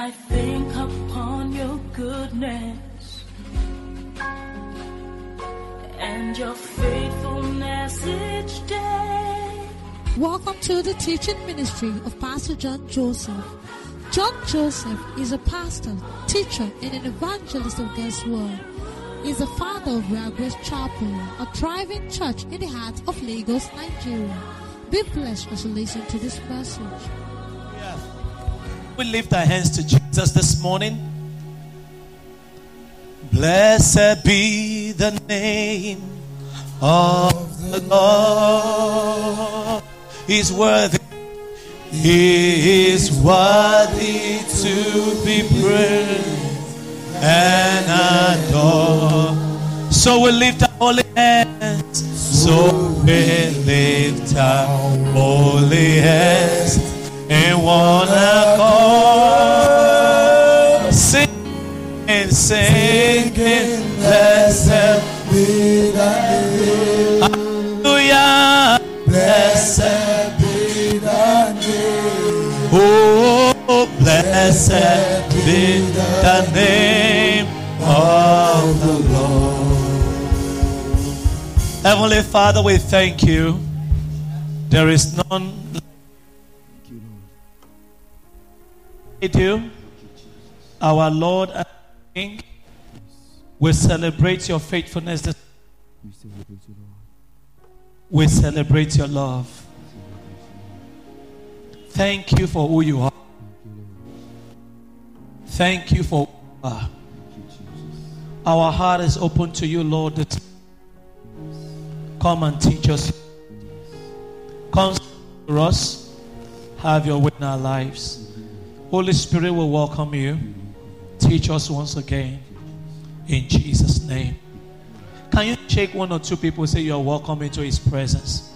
I think upon your goodness and your faithfulness each day. Welcome to the teaching ministry of Pastor John Joseph. John Joseph is a pastor, teacher, and an evangelist of God's Word. He is the father of Grace Chapel, a thriving church in the heart of Lagos, Nigeria. Be blessed as you listen to this message. We lift our hands to Jesus this morning. Blessed be the name of the Lord. He's worthy. He is worthy to be praised and adored. So we lift our holy hands. So we lift our holy hands in one accord. Sing and sing singing, blessed be thy name. Hallelujah. Blessed be thy name. Oh, blessed be the name of the Lord. Heavenly Father, we thank you. There is none like you, our Lord and King. We celebrate your faithfulness. We celebrate your love. Thank you for who you are. Thank you for. Our heart is open to you, Lord. Come and teach us. Come to us. Have your way in our lives. Holy Spirit will welcome you. Teach us once again. In Jesus' name. Can you shake one or two people say you are welcome into his presence?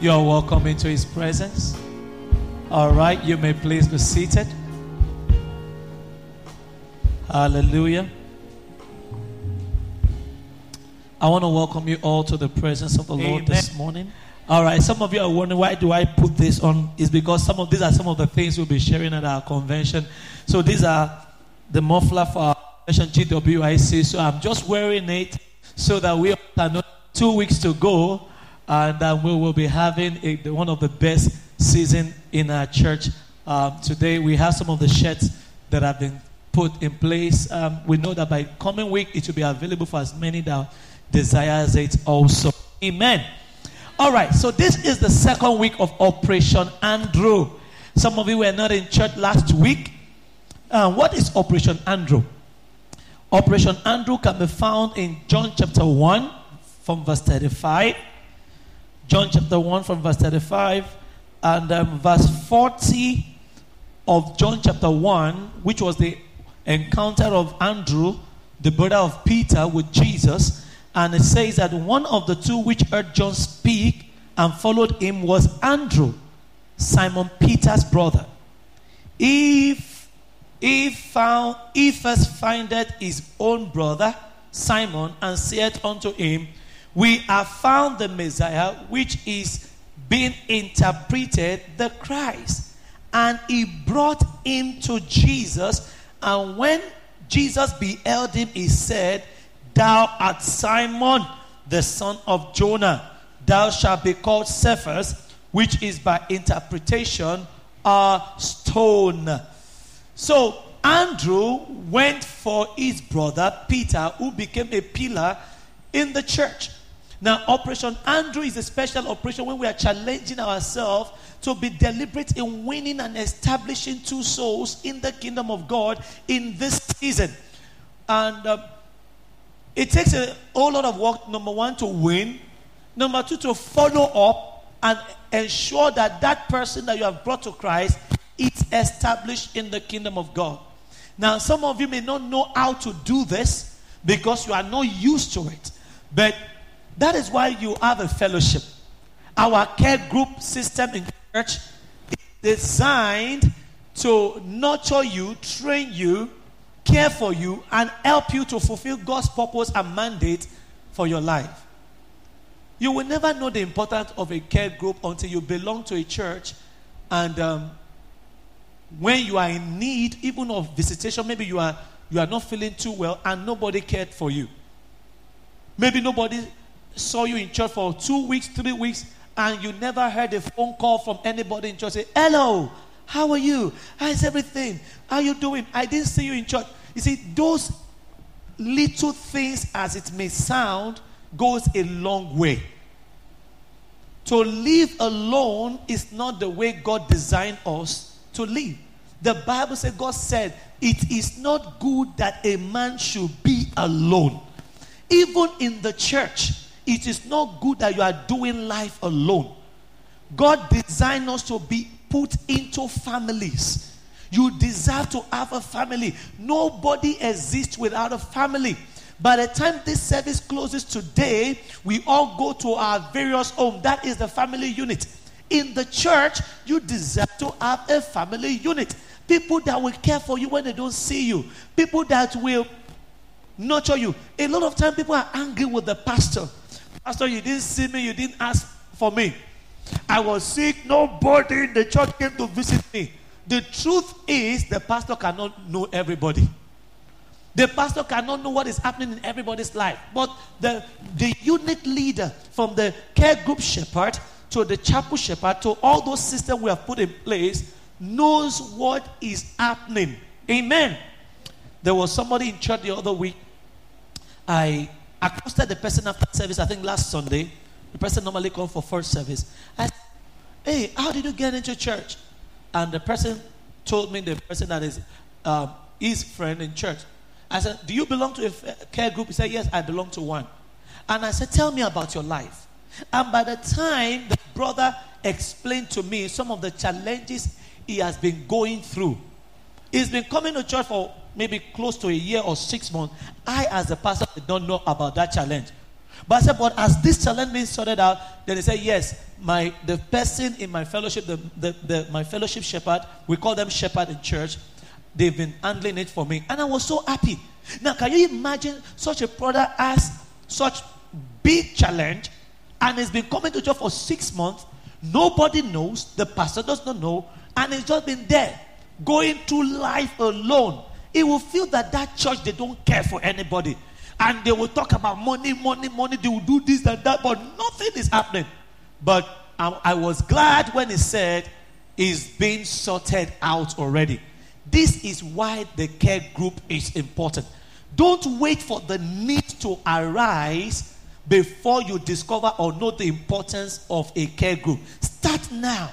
You are welcome into his presence. All right, you may please be seated. Hallelujah. I want to welcome you all to the presence of the Lord this morning. All right, some of you are wondering why do I put this on? Is because some of these are some of the things we'll be sharing at our convention. So these are the muffler for our convention GWIC. So I'm just wearing it so that we know two weeks to go, and uh, we will be having a, one of the best season in our church. Um, today we have some of the shirts that have been put in place. Um, we know that by coming week it will be available for as many that desires it also. Amen. All right, so this is the second week of Operation Andrew. Some of you were not in church last week. Uh, what is Operation Andrew? Operation Andrew can be found in John chapter 1 from verse 35. John chapter 1 from verse 35 and um, verse 40 of John chapter 1, which was the encounter of Andrew, the brother of Peter, with Jesus. And it says that one of the two which heard John speak and followed him was Andrew, Simon Peter's brother. If he found he first findeth his own brother Simon and saith unto him, We have found the Messiah, which is being interpreted the Christ. And he brought him to Jesus. And when Jesus beheld him, he said, Thou art Simon, the son of Jonah. Thou shalt be called Cephas, which is by interpretation a stone. So Andrew went for his brother Peter, who became a pillar in the church. Now, Operation Andrew is a special operation when we are challenging ourselves to be deliberate in winning and establishing two souls in the kingdom of God in this season. And um, it takes a whole lot of work, number one, to win, number two, to follow up and ensure that that person that you have brought to Christ is established in the kingdom of God. Now, some of you may not know how to do this because you are not used to it, but that is why you have a fellowship. Our care group system in church is designed to nurture you, train you, care for you, and help you to fulfill God's purpose and mandate for your life. You will never know the importance of a care group until you belong to a church and um, when you are in need, even of visitation, maybe you are you are not feeling too well, and nobody cared for you. Maybe nobody saw you in church for two weeks, three weeks, and you never heard a phone call from anybody in church say, "Hello, how are you? How's everything? How are you doing? I didn't see you in church." You see, those little things, as it may sound, goes a long way. To live alone is not the way God designed us to live. The Bible said, God said, it is not good that a man should be alone. Even in the church, it is not good that you are doing life alone. God designed us to be put into families. You deserve to have a family. Nobody exists without a family. By the time this service closes today, we all go to our various homes. That is the family unit. In the church, you deserve to have a family unit. People that will care for you when they don't see you. People that will nurture you. A lot of time people are angry with the pastor. Pastor, you didn't see me, you didn't ask for me. I was sick, nobody in the church came to visit me. The truth is, the pastor cannot know everybody. The pastor cannot know what is happening in everybody's life. But the, the unit leader, from the care group shepherd to the chapel shepherd to all those systems we have put in place, knows what is happening. Amen. There was somebody in church the other week. I accosted the person after service, I think last Sunday. The person normally comes for first service. I said, Hey, how did you get into church? And the person told me, the person that is um, his friend in church. I said, Do you belong to a care group? He said, Yes, I belong to one. And I said, Tell me about your life. And by the time the brother explained to me some of the challenges he has been going through, he's been coming to church for maybe close to a year or six months. I, as a pastor, did not know about that challenge. But I said, but as this challenge being sorted out, then he said, yes, my the person in my fellowship, the, the, the, my fellowship shepherd, we call them shepherd in church, they've been handling it for me. And I was so happy. Now, can you imagine such a brother has such big challenge and he's been coming to church for six months? Nobody knows, the pastor does not know, and he's just been there going through life alone. He will feel that that church, they don't care for anybody and they will talk about money, money, money. They will do this and that, but nothing is happening. But I, I was glad when he said it's being sorted out already. This is why the care group is important. Don't wait for the need to arise before you discover or know the importance of a care group. Start now.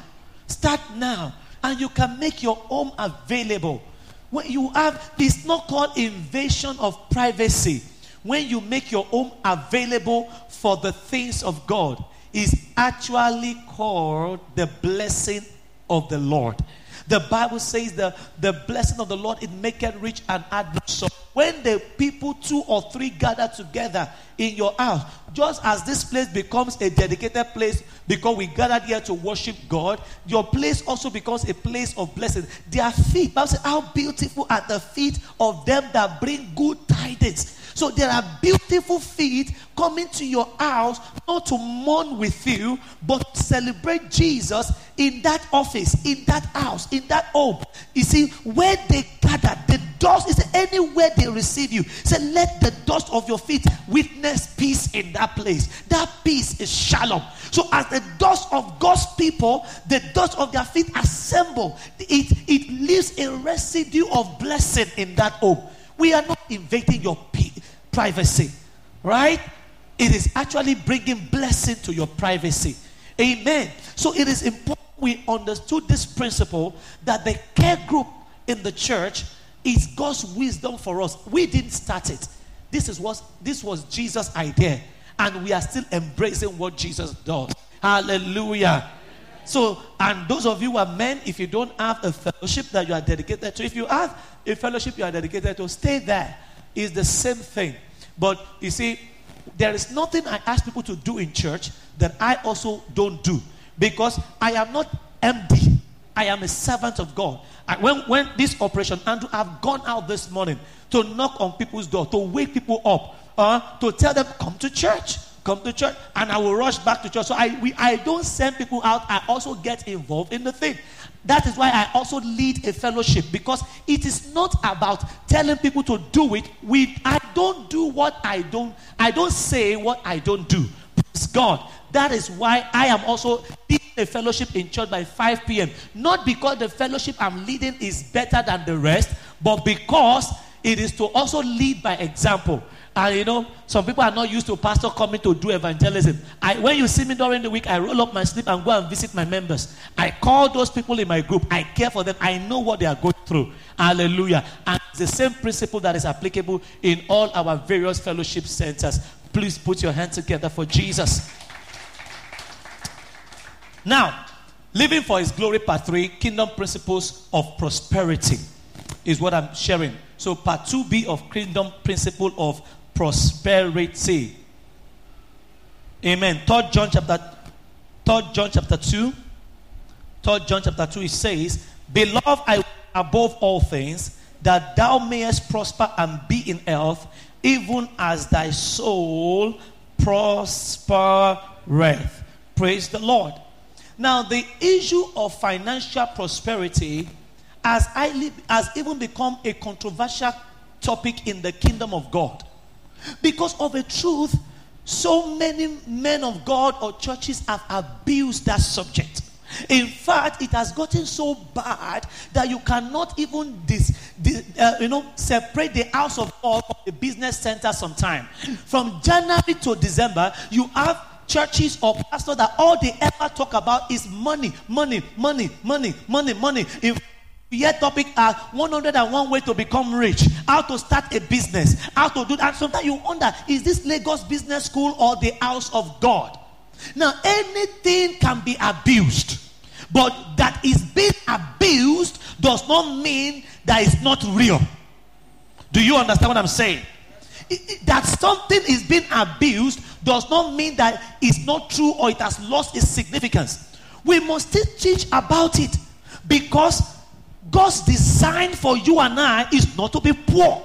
Start now. And you can make your home available. When you have, it's not called invasion of privacy when you make your home available for the things of God, is actually called the blessing of the Lord. The Bible says the, the blessing of the Lord it maketh rich and add sorrow. When the people two or three gather together in your house, just as this place becomes a dedicated place because we gathered here to worship God, your place also becomes a place of blessing. Their feet, Bible says, how beautiful are the feet of them that bring good tidings. So there are beautiful feet coming to your house, not to mourn with you, but celebrate Jesus in that office, in that house, in that home. You see, where they gather, the dust is anywhere they receive you. Say, let the dust of your feet witness peace in that place. That peace is shalom. So as the dust of God's people, the dust of their feet assemble, it, it leaves a residue of blessing in that home. We are not invading your privacy, right? It is actually bringing blessing to your privacy. Amen. So it is important we understood this principle that the care group in the church is God's wisdom for us. We didn't start it. This is what this was Jesus' idea, and we are still embracing what Jesus does. Hallelujah. So, and those of you who are men, if you don't have a fellowship that you are dedicated to, if you have a fellowship you are dedicated to, stay there. It's the same thing. But you see, there is nothing I ask people to do in church that I also don't do because I am not empty. I am a servant of God. I, when, when this operation, Andrew, I've gone out this morning to knock on people's door, to wake people up, uh, to tell them, come to church come to church, and I will rush back to church. So I, we, I don't send people out. I also get involved in the thing. That is why I also lead a fellowship because it is not about telling people to do it. We, I don't do what I don't. I don't say what I don't do. Praise God. That is why I am also leading a fellowship in church by 5 p.m. Not because the fellowship I'm leading is better than the rest, but because it is to also lead by example. And you know, some people are not used to pastor coming to do evangelism. I, when you see me during the week, I roll up my sleeve and go and visit my members. I call those people in my group. I care for them. I know what they are going through. Hallelujah. And the same principle that is applicable in all our various fellowship centers. Please put your hands together for Jesus. Now, living for his glory, part three, kingdom principles of prosperity is what I'm sharing. So, part 2b of kingdom principle of prosperity. Amen. Third John chapter Third John chapter 2. Third John chapter 2 it says, Beloved, I above all things that thou mayest prosper and be in health, even as thy soul prospereth. Praise the Lord. Now, the issue of financial prosperity has, has even become a controversial topic in the kingdom of God. Because of a truth, so many men of God or churches have abused that subject. In fact, it has gotten so bad that you cannot even dis, dis, uh, you know, separate the house of God from the business center sometime. From January to December, you have churches or pastors that all they ever talk about is money, money, money, money, money, money. In Yet topic uh, are 101 way to become rich, how to start a business, how to do that. Sometimes you wonder, is this Lagos Business School or the house of God? Now, anything can be abused, but that is being abused does not mean that it's not real. Do you understand what I'm saying? that something is being abused does not mean that it's not true or it has lost its significance. We must still teach about it because God's design for you and I is not to be poor.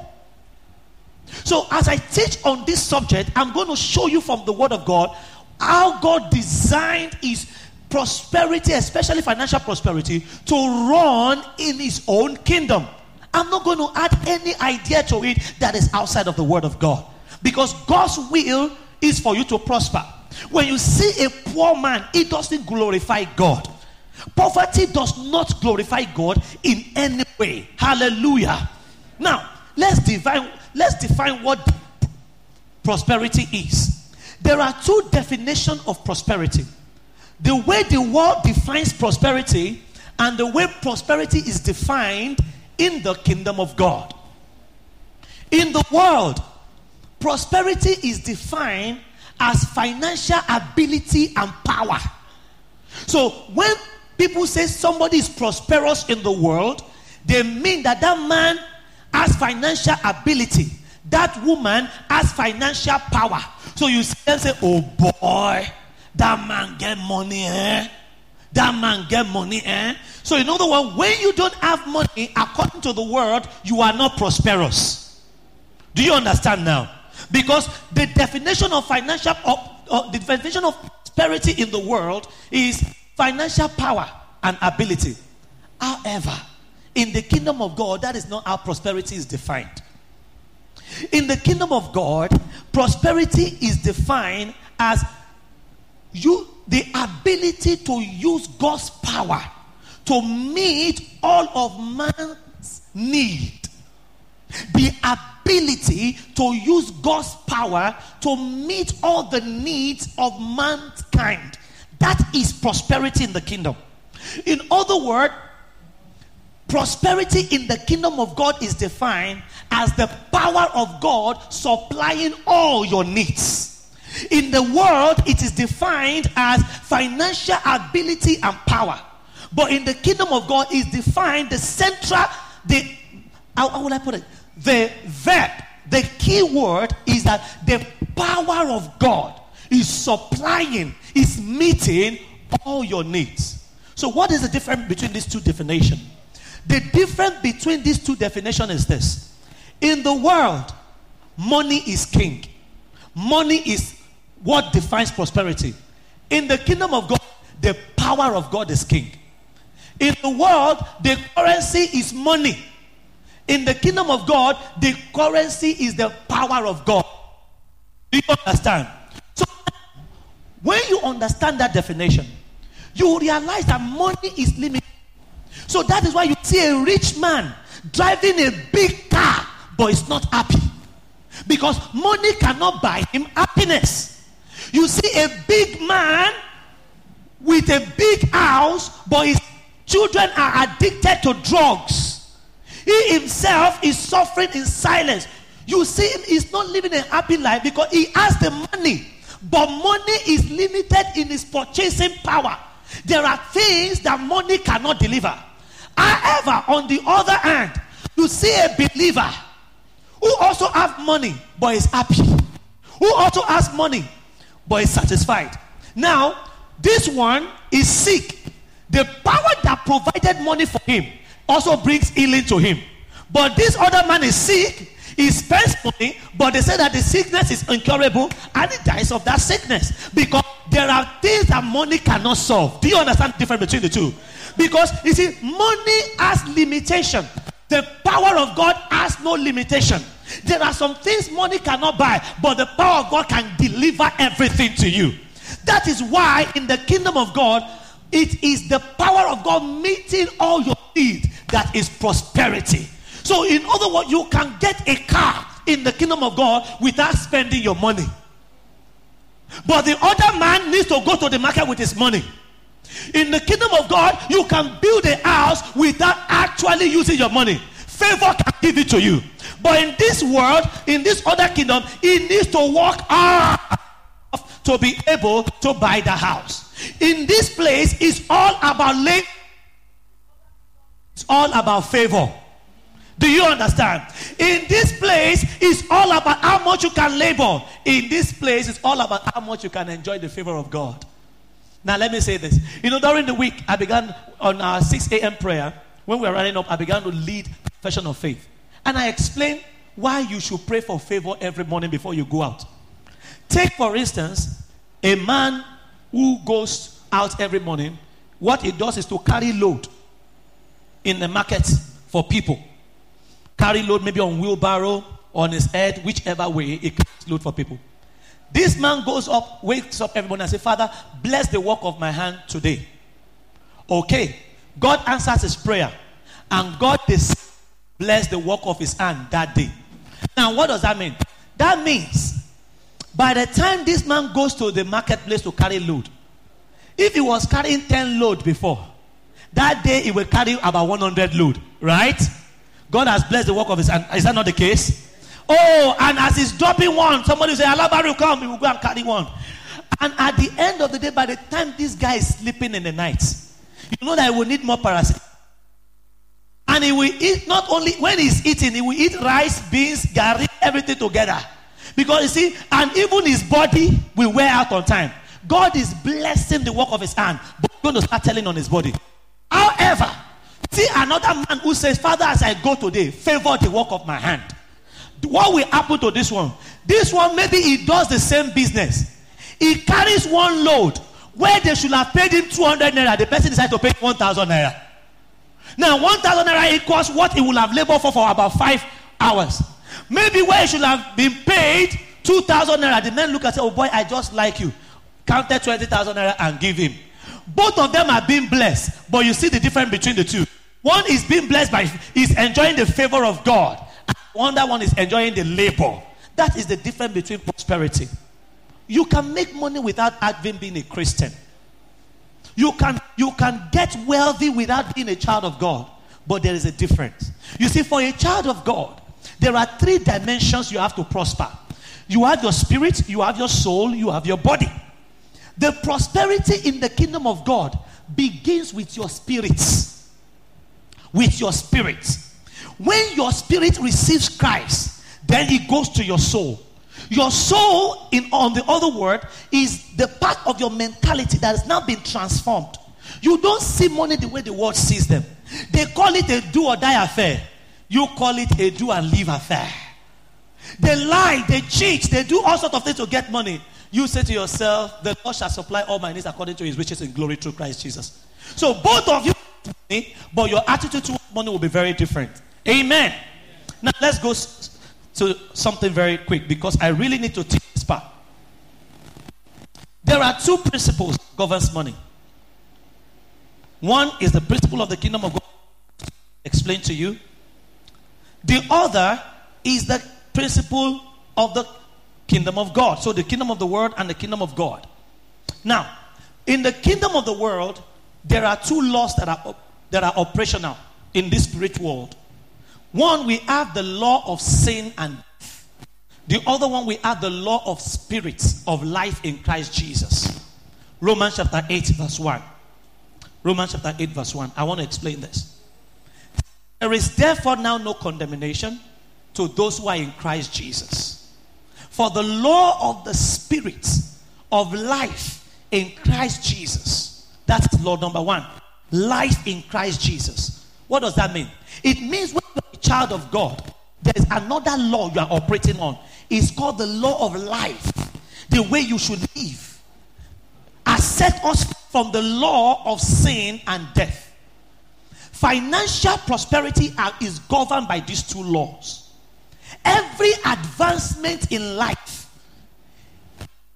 So, as I teach on this subject, I'm going to show you from the Word of God how God designed His prosperity, especially financial prosperity, to run in His own kingdom. I'm not going to add any idea to it that is outside of the Word of God. Because God's will is for you to prosper. When you see a poor man, it doesn't glorify God. Poverty does not glorify God in any way. Hallelujah. Now, let's define let's define what prosperity is. There are two definitions of prosperity. The way the world defines prosperity and the way prosperity is defined in the kingdom of God. In the world, prosperity is defined as financial ability and power. So when people say somebody is prosperous in the world, they mean that that man has financial ability. That woman has financial power. So you say, oh boy, that man get money, eh? That man get money, eh? So in other words, when you don't have money, according to the world, you are not prosperous. Do you understand now? Because the definition of financial, uh, the definition of prosperity in the world is financial power and ability. However, in the kingdom of God, that is not how prosperity is defined. In the kingdom of God, prosperity is defined as you the ability to use God's power to meet all of man's need. The ability to use God's power to meet all the needs of mankind. That is prosperity in the kingdom. In other words, prosperity in the kingdom of God is defined as the power of God supplying all your needs. In the world, it is defined as financial ability and power. But in the kingdom of God, is defined the central, the how, how would I put it? The verb, the key word is that the power of God is supplying is meeting all your needs. So, what is the difference between these two definitions? The difference between these two definitions is this. In the world, money is king. Money is what defines prosperity. In the kingdom of God, the power of God is king. In the world, the currency is money. In the kingdom of God, the currency is the power of God. Do you understand? When you understand that definition, you realize that money is limited. So, that is why you see a rich man driving a big car, but is not happy. Because money cannot buy him happiness. You see a big man with a big house, but his children are addicted to drugs. He himself is suffering in silence. You see him, he's not living a happy life because he has the money, but money is limited in its purchasing power. There are things that money cannot deliver. However, on the other hand, you see a believer who also have money but is happy, who also has money but is satisfied. Now, this one is sick. The power that provided money for him also brings healing to him. But this other man is sick. He spends money, but they say that the sickness is incurable and he dies of that sickness because there are things that money cannot solve. Do you understand the difference between the two? Because you see, money has limitation. The power of God has no limitation. There are some things money cannot buy, but the power of God can deliver everything to you. That is why in the kingdom of God, it is the power of God meeting all your needs that is prosperity. So, in other words, you can get a car in the kingdom of God without spending your money. But the other man needs to go to the market with his money. In the kingdom of God, you can build a house without actually using your money. Favor can give it to you. But in this world, in this other kingdom, he needs to work hard to be able to buy the house. In this place, it's all about labor. It's all about favor. Do you understand? In this place, it's all about how much you can labor. In this place, it's all about how much you can enjoy the favor of God. Now, let me say this. You know, during the week, I began on our 6 a.m. prayer. When we were running up, I began to lead profession of faith. And I explained why you should pray for favor every morning before you go out. Take, for instance, a man who goes out every morning. What he does is to carry load in the market for people. Carry load maybe on wheelbarrow, on his head, whichever way he carries load for people. This man goes up, wakes up everyone and says, Father, bless the work of my hand today. Okay. God answers his prayer. And God bless the work of his hand that day. Now, what does that mean? That means by the time this man goes to the marketplace to carry load, if he was carrying 10 load before, that day he will carry about 100 load, right? God has blessed the work of his hand. Is that not the case? Oh, and as he's dropping one, somebody will say, will come, he will go and carry one. And at the end of the day, by the time this guy is sleeping in the night, you know that he will need more paracetamol. And he will eat not only when he's eating, he will eat rice, beans, gari, everything together. Because you see, and even his body will wear out on time. God is blessing the work of his hand, but he's going to start telling on his body. However, see another man who says, Father, as I go today, favor the work of my hand. What will happen to this one? This one, maybe he does the same business. He carries one load where they should have paid him 200 naira. The person decides to pay 1,000 naira. Now, 1,000 naira equals what he will have labored for for about five hours. Maybe where he should have been paid 2,000 naira, the man look and say, Oh boy, I just like you. Counted 20,000 naira and give him. Both of them are being blessed, but you see the difference between the two. One is being blessed by, is enjoying the favor of God. And that one is enjoying the labor. That is the difference between prosperity. You can make money without having been a Christian. You can, you can get wealthy without being a child of God. But there is a difference. You see, for a child of God, there are three dimensions you have to prosper. You have your spirit, you have your soul, you have your body. The prosperity in the kingdom of God begins with your spirits. With your spirit. When your spirit receives Christ, then it goes to your soul. Your soul, in on the other word, is the part of your mentality that has now been transformed. You don't see money the way the world sees them. They call it a do or die affair. You call it a do and live affair. They lie, they cheat, they do all sorts of things to get money. you say to yourself, The Lord shall supply all my needs according to his riches in glory through Christ Jesus. So both of you money, but your attitude to money will be very different. Amen. Now let's go to something very quick because I really need to teach this part. There are two principles governs money. One is the principle of the kingdom of God. Explain to you. The other is the principle of the kingdom of God. So the kingdom of the world and the kingdom of God. Now, in the kingdom of the world, there are two laws that are that are operational in this spirit world. One, we have the law of sin and death. The other one, we have the law of spirits of life in Christ Jesus. Romans chapter 8, verse 1. Romans chapter 8, verse 1. I want to explain this. There is therefore now no condemnation to those who are in Christ Jesus. For the law of the Spirit of life in Christ Jesus. That's law number one. Life in Christ Jesus. What does that mean? It means when you're a child of God, there's another law you are operating on. It's called the law of life. The way you should live. Has set us from the law of sin and death. Financial prosperity is governed by these two laws. Every advancement in life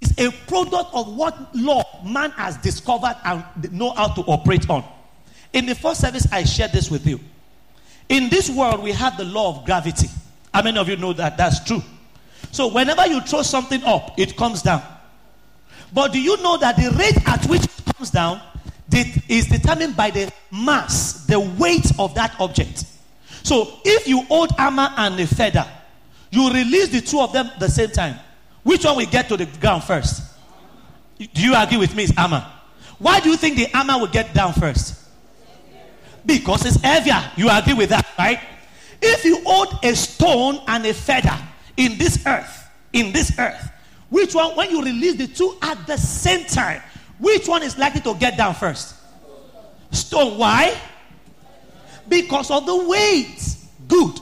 is a product of what law man has discovered and know how to operate on. In the first service, I shared this with you. In this world, we have the law of gravity. How many of you know that that's true? So, whenever you throw something up, it comes down. But do you know that the rate at which it comes down is determined by the mass, the weight of that object? So, if you hold hammer and a feather, you release the two of them the same time. Which one will get to the ground first? Do you agree with me? It's hammer. Why do you think the hammer will get down first? Because it's heavier. You agree with that, right? If you hold a stone and a feather in this earth, in this earth, which one, when you release the two at the same time, which one is likely to get down first? Stone. Why? Because of the weight. Good.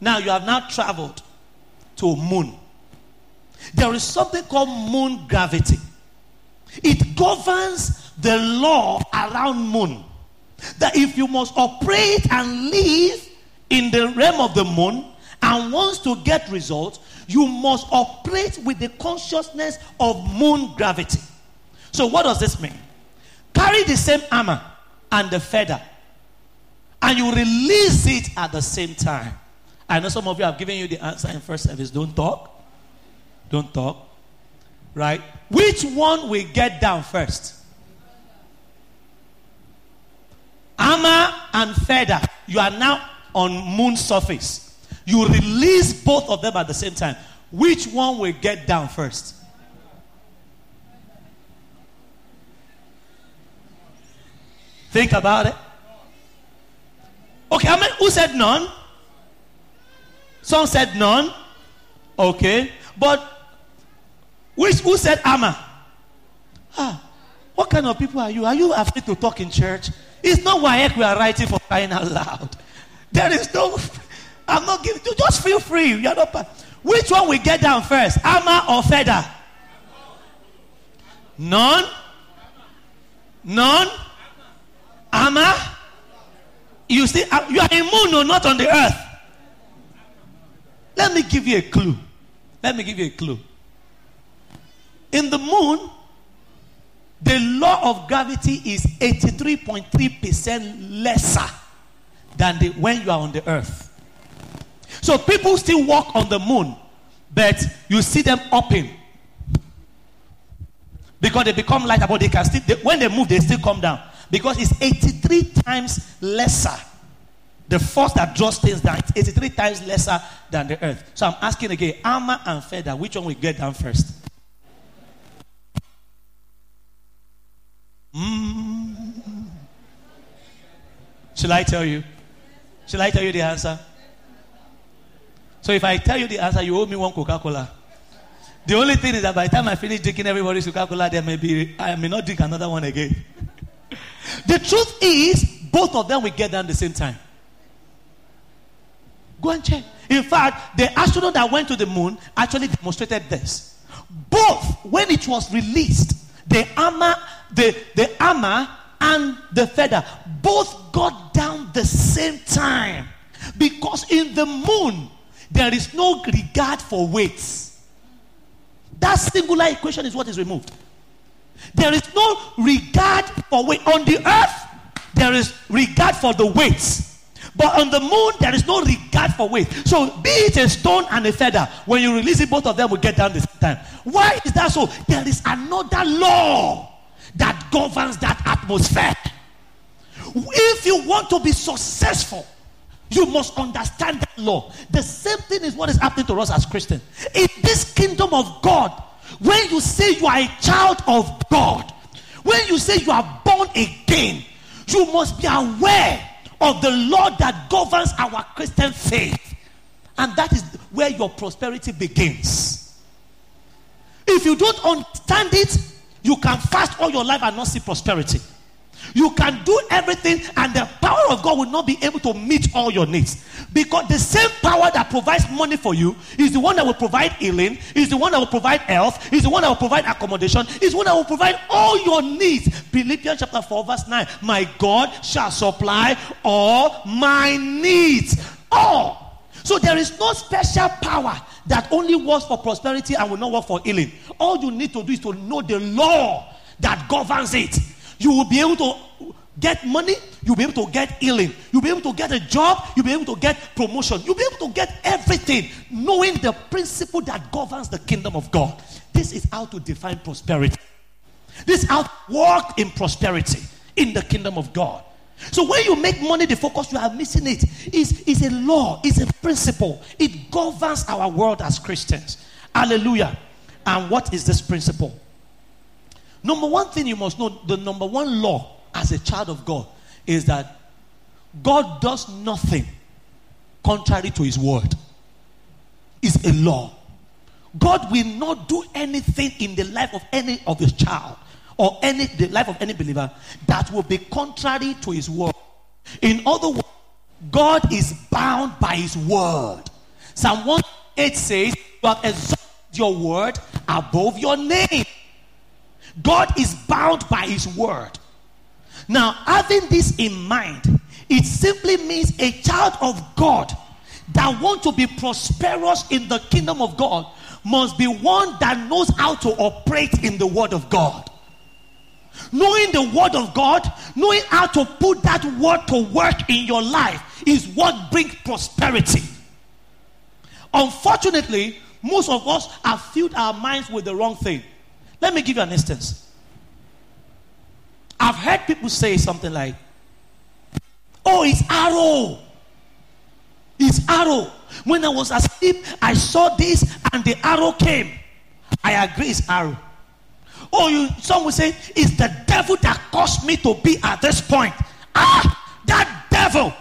Now you have now traveled to moon. There is something called moon gravity. It governs the law around moon. That if you must operate and live in the realm of the moon and wants to get results, you must operate with the consciousness of moon gravity. So, what does this mean? Carry the same armor and the feather, and you release it at the same time. I know some of you have given you the answer in first service. Don't talk. Don't talk. Right? Which one will get down first? Hammer and feather. You are now on moon surface. You release both of them at the same time. Which one will get down first? Think about it. Okay, I mean, who said none? Some said none. Okay. But which who said Amma? Ah, what kind of people are you? Are you afraid to talk in church? It's not why we are writing for crying out loud. There is no I'm not giving you just feel free. You're not which one we get down first? Amma or feather? None? None? Amma? You see, uh, you are moon or not on the earth. Let me give you a clue. Let me give you a clue. In the moon, the law of gravity is 83.3% lesser than the, when you are on the earth. So people still walk on the moon, but you see them upping. Because they become lighter, but they can still, they, when they move, they still come down. Because it's 83 times lesser the force that draws things down is 83 times lesser than the earth. So I'm asking again, hammer and feather, which one will get down first? Mm. Shall I tell you? Shall I tell you the answer? So if I tell you the answer, you owe me one Coca-Cola. The only thing is that by the time I finish drinking everybody's Coca-Cola, there may be I may not drink another one again. the truth is, both of them will get down the same time. Go and check. In fact, the astronaut that went to the moon actually demonstrated this. both when it was released, the armor, the, the armor and the feather both got down the same time. Because in the moon, there is no regard for weights. That singular equation is what is removed. There is no regard for weight. On the earth, there is regard for the weights. But on the moon, there is no regard for weight. So, be it a stone and a feather, when you release it, both of them will get down the same time. Why is that so? There is another law that governs that atmosphere. If you want to be successful, you must understand that law. The same thing is what is happening to us as Christians. In this kingdom of God, when you say you are a child of God, when you say you are born again, you must be aware of the law that governs our Christian faith. And that is where your prosperity begins. If you don't understand it, you can fast all your life and not see prosperity. You can do everything, and the power of God will not be able to meet all your needs. Because the same power that provides money for you is the one that will provide healing, is the one that will provide health, is the one that will provide accommodation, is the one that will provide all your needs. Philippians chapter 4, verse 9. My God shall supply all my needs. All. So there is no special power that only works for prosperity and will not work for healing. All you need to do is to know the law that governs it. You will be able to get money, you'll be able to get healing, you'll be able to get a job, you'll be able to get promotion, you'll be able to get everything, knowing the principle that governs the kingdom of God. This is how to define prosperity. This is how to walk in prosperity in the kingdom of God. So when you make money the focus, you are missing it. It's, it's a law, it's a principle. It governs our world as Christians. Hallelujah. And what is this principle? Number one thing you must know the number one law as a child of God is that God does nothing contrary to his word. It's a law. God will not do anything in the life of any of his child or any the life of any believer that will be contrary to his word. In other words, God is bound by his word. Psalm 1 8 says, You have exalted your word above your name. God is bound by his word. Now, having this in mind, it simply means a child of God that want to be prosperous in the kingdom of God must be one that knows how to operate in the word of God. Knowing the word of God, knowing how to put that word to work in your life is what brings prosperity. Unfortunately, most of us have filled our minds with the wrong thing. Let me give you an instance. I've heard people say something like, Oh, it's arrow. It's arrow. When I was asleep, I saw this and the arrow came. I agree, it's arrow. Oh, you some will say, It's the devil that caused me to be at this point. Ah, that devil.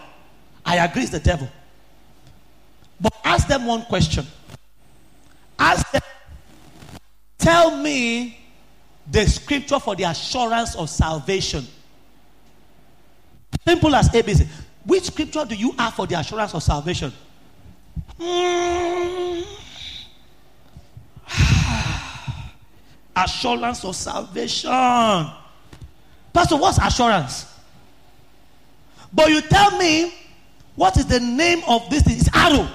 I agree, it's the devil. But ask them one question. Ask them Tell me the scripture for the assurance of salvation. Simple as ABC. Which scripture do you have for the assurance of salvation? Assurance of salvation. Pastor, what's assurance? But you tell me what is the name of this thing? It's arrow.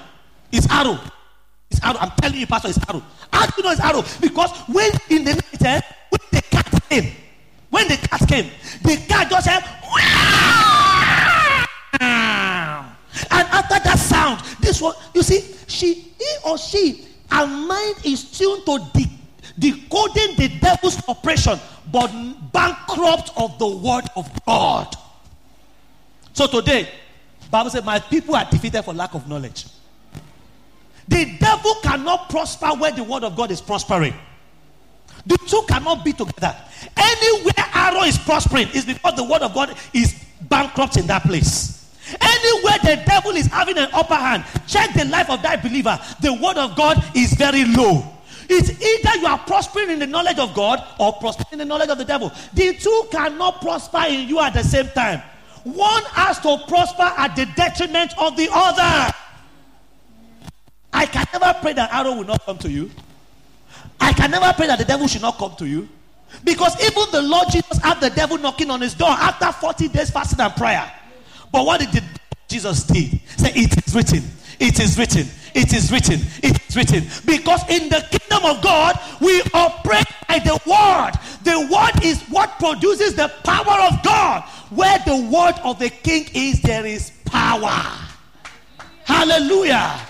It's arrow. Arrow. I'm telling you, Pastor, it's arrow. How do you know it's arrow? Because when in the night, eh, when the cat came, when the cat came, the cat just said, and after that sound, this one, you see, she, he or she, her mind is tuned to de- decoding the devil's operation, but bankrupt of the word of God. So today, Bible says, My people are defeated for lack of knowledge. The devil cannot prosper where the word of God is prospering. The two cannot be together. Anywhere arrow is prospering is because the word of God is bankrupt in that place. Anywhere the devil is having an upper hand, check the life of that believer. The word of God is very low. It's either you are prospering in the knowledge of God or prospering in the knowledge of the devil. The two cannot prosper in you at the same time. One has to prosper at the detriment of the other. I can never pray that arrow will not come to you. I can never pray that the devil should not come to you. Because even the Lord Jesus had the devil knocking on his door after 40 days fasting and prayer. But what did Jesus did? Say, it is written. It is written. It is written. It is written. Because in the kingdom of God, we operate by the word. The word is what produces the power of God. Where the word of the king is, there is power. Hallelujah.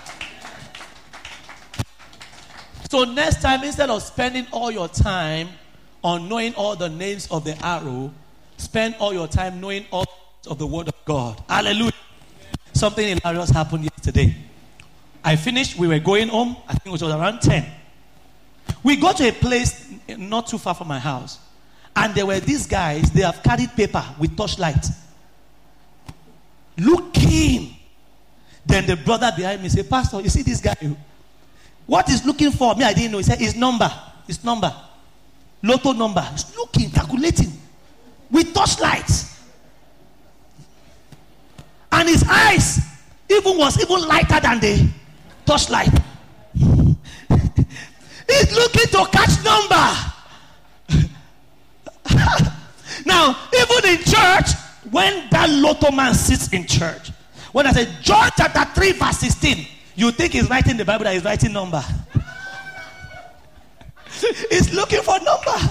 So, next time, instead of spending all your time on knowing all the names of the arrow, spend all your time knowing all of the word of God. Hallelujah. Something hilarious happened yesterday. I finished, we were going home, I think it was around 10. We got to a place not too far from my house. And there were these guys, they have carried paper with torchlight. Looking. Then the brother behind me said, Pastor, you see this guy? What is looking for? Me, I didn't know. He said, his number. His number. Lotto number. He's looking, calculating. With torchlights. And his eyes even was even lighter than the torchlight. He's looking to catch number. now, even in church, when that lotto man sits in church, when I say John chapter 3, verse 16, you think he's writing the Bible that he's writing number. he's looking for number.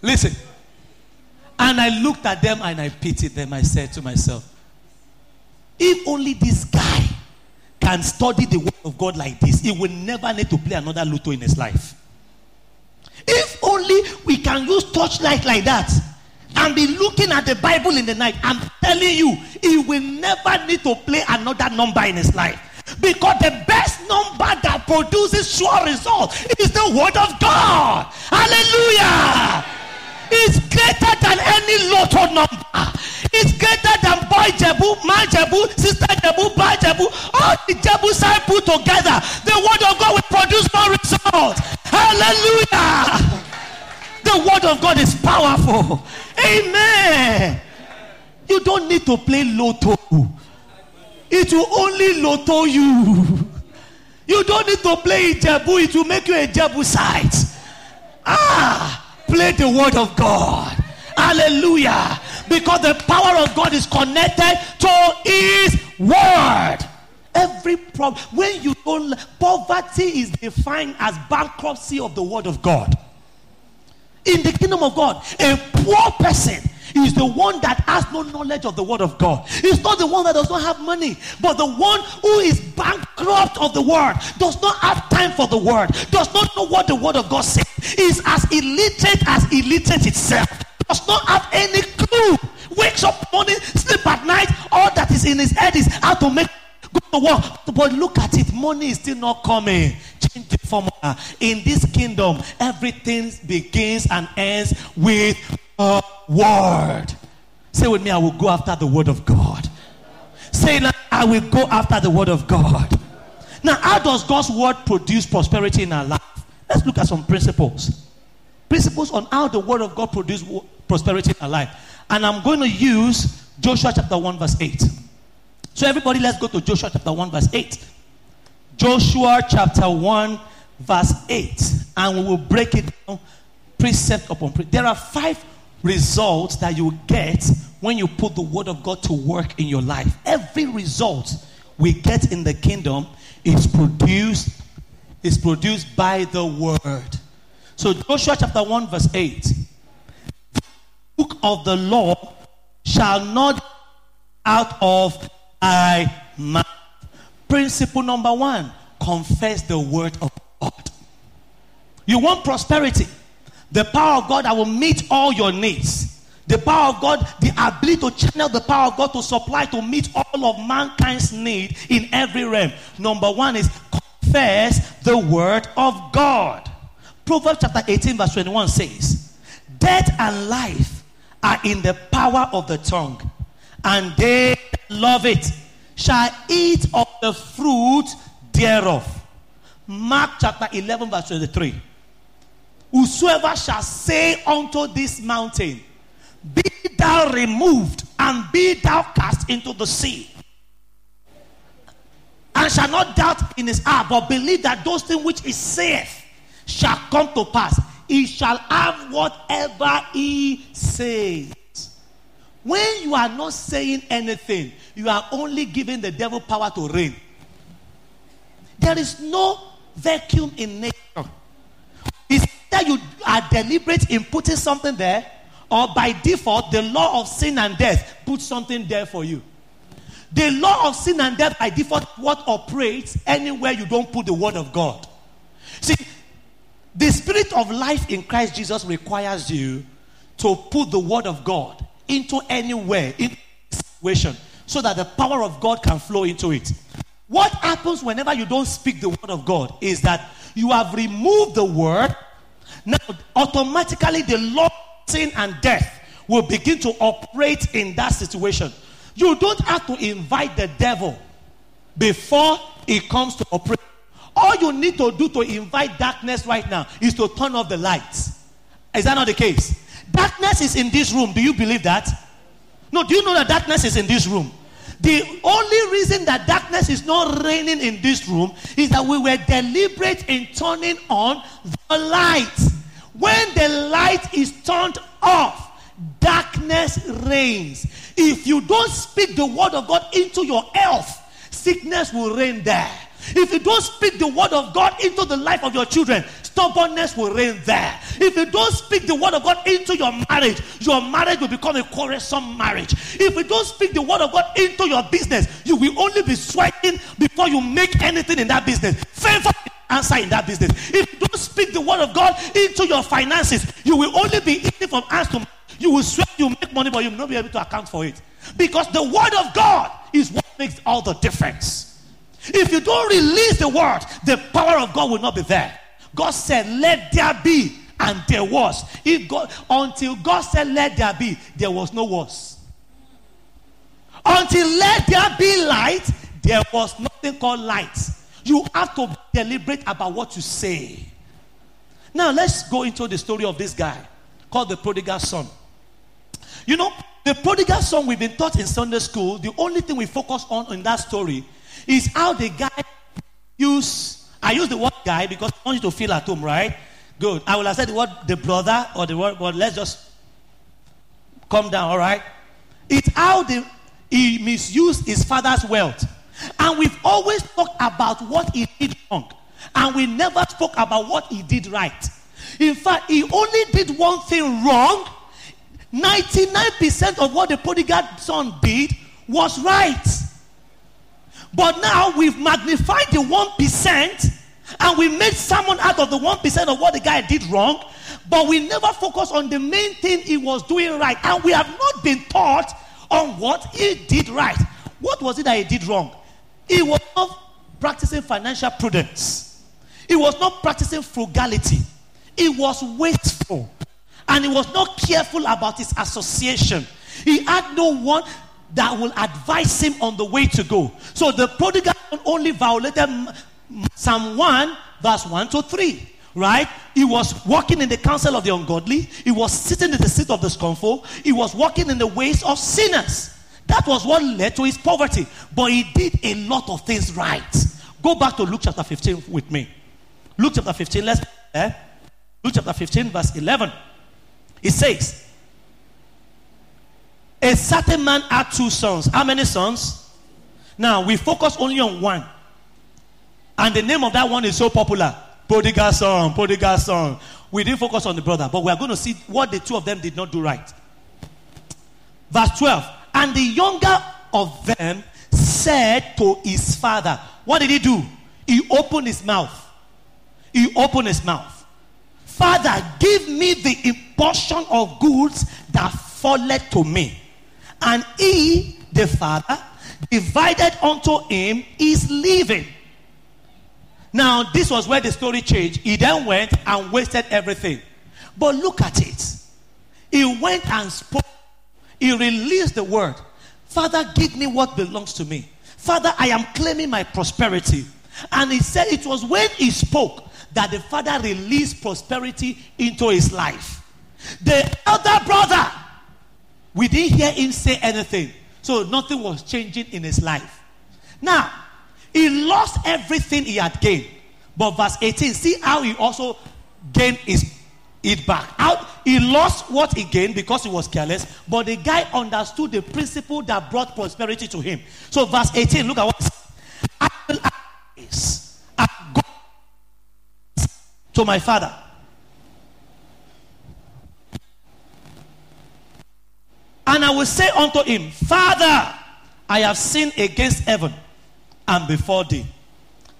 Listen. And I looked at them and I pitied them. I said to myself, if only this guy can study the word of God like this, he will never need to play another lotto in his life. If only we can use torchlight like that and be looking at the Bible in the night, I'm telling you, he will never need to play another number in his life. Because the best number that produces sure results is the word of God. Hallelujah is greater than any lotto number. It's greater than boy Jebu, man Jebu, sister Jebu, boy Jebu. All the Jebu side put together. The word of God will produce more results. Hallelujah. The word of God is powerful. Amen. You don't need to play lotto. It will only lotto you. You don't need to play Jebu. It will make you a Jebu site. Ah play the word of God. Hallelujah. Because the power of God is connected to his word. Every problem, when you don't, poverty is defined as bankruptcy of the word of God. In the kingdom of God, a poor person is the one that has no knowledge of the word of God. He's not the one that does not have money, but the one who is bankrupt of the word, does not have time for the word, does not know what the word of God says, is as illiterate as illiterate itself, does not have any clue. Wakes up morning, sleep at night, all that is in his head is how to make go to work. But look at it, money is still not coming. Change formula. In this kingdom, everything begins and ends with a word. Say with me, I will go after the word of God. Say, I will go after the word of God. Now, how does God's word produce prosperity in our life? Let's look at some principles. Principles on how the word of God produces prosperity in our life. And I'm going to use Joshua chapter 1, verse 8. So, everybody, let's go to Joshua chapter 1, verse 8. Joshua chapter 1, verse 8. And we will break it down precept upon precept. There are five results that you get when you put the word of God to work in your life. Every result we get in the kingdom is produced is produced by the word. So Joshua chapter 1 verse 8. book of the law shall not out of thy mouth. Principle number 1, confess the word of God. You want prosperity? The power of God that will meet all your needs. The power of God, the ability to channel the power of God to supply to meet all of mankind's need in every realm. Number one is confess the word of God. Proverbs chapter 18, verse 21 says, Death and life are in the power of the tongue, and they love it shall eat of the fruit thereof. Mark chapter 11, verse 23. Whosoever shall say unto this mountain, Be thou removed and be thou cast into the sea, and shall not doubt in his heart, but believe that those things which he saith shall come to pass. He shall have whatever he says. When you are not saying anything, you are only giving the devil power to reign. There is no vacuum in nature. It's that you are deliberate in putting something there, or by default, the law of sin and death puts something there for you. The law of sin and death by default what operates anywhere you don't put the word of God. See, the spirit of life in Christ Jesus requires you to put the word of God into anywhere in situation so that the power of God can flow into it. What happens whenever you don't speak the word of God is that you have removed the word. Now, automatically, the law sin and death will begin to operate in that situation. You don't have to invite the devil before he comes to operate. All you need to do to invite darkness right now is to turn off the lights. Is that not the case? Darkness is in this room. Do you believe that? No, do you know that darkness is in this room? The only reason that darkness is not reigning in this room is that we were deliberate in turning on the light. When the light is turned off, darkness reigns. If you don't speak the word of God into your health, sickness will reign there. If you don't speak the word of God into the life of your children, stubbornness will reign there. If you don't speak the word of God into your marriage, your marriage will become a quarrelsome marriage. If you don't speak the word of God into your business, you will only be sweating before you make anything in that business. Favor answer in that business. If you don't speak the word of God into your finances, you will only be eating from hands to mouth. You will sweat, you make money, but you will not be able to account for it. Because the word of God is what makes all the difference. If you don't release the word, the power of God will not be there. God said, Let there be, and there was. If God until God said, Let there be, there was no was. Until let there be light, there was nothing called light. You have to be deliberate about what you say. Now let's go into the story of this guy called the prodigal son. You know, the prodigal son we've been taught in Sunday school, the only thing we focus on in that story is how the guy use I use the word guy because I want you to feel at home, right? Good. I will have said the word the brother or the word, but let's just calm down, all right? It's how the, he misused his father's wealth. And we've always talked about what he did wrong. And we never spoke about what he did right. In fact, he only did one thing wrong 99% of what the prodigal son did was right. But now we've magnified the 1% and we made someone out of the 1% of what the guy did wrong. But we never focus on the main thing he was doing right. And we have not been taught on what he did right. What was it that he did wrong? He was not practicing financial prudence, he was not practicing frugality, he was wasteful and he was not careful about his association. He had no one that will advise him on the way to go. So the prodigal only violated Psalm 1, verse 1 to 3. Right? He was walking in the counsel of the ungodly. He was sitting in the seat of the scornful. He was walking in the ways of sinners. That was what led to his poverty. But he did a lot of things right. Go back to Luke chapter 15 with me. Luke chapter 15, let's eh? Luke chapter 15, verse 11. It says, A certain man had two sons. How many sons? Now we focus only on one. And the name of that one is so popular. Prodigal son, prodigal son. We didn't focus on the brother, but we are going to see what the two of them did not do right. Verse 12. And the younger of them said to his father, What did he do? He opened his mouth. He opened his mouth. Father, give me the portion of goods that falleth to me. And he, the father, divided unto him his living. Now, this was where the story changed. He then went and wasted everything. But look at it. He went and spoke. He released the word. Father, give me what belongs to me. Father, I am claiming my prosperity. And he said it was when he spoke that the father released prosperity into his life. The elder brother, we didn't hear him say anything. So nothing was changing in his life. Now, He lost everything he had gained. But verse 18, see how he also gained his it back. Out, he lost what he gained because he was careless, but the guy understood the principle that brought prosperity to him. So, verse 18, look at what I will to my father. And I will say unto him, Father, I have sinned against heaven and before thee.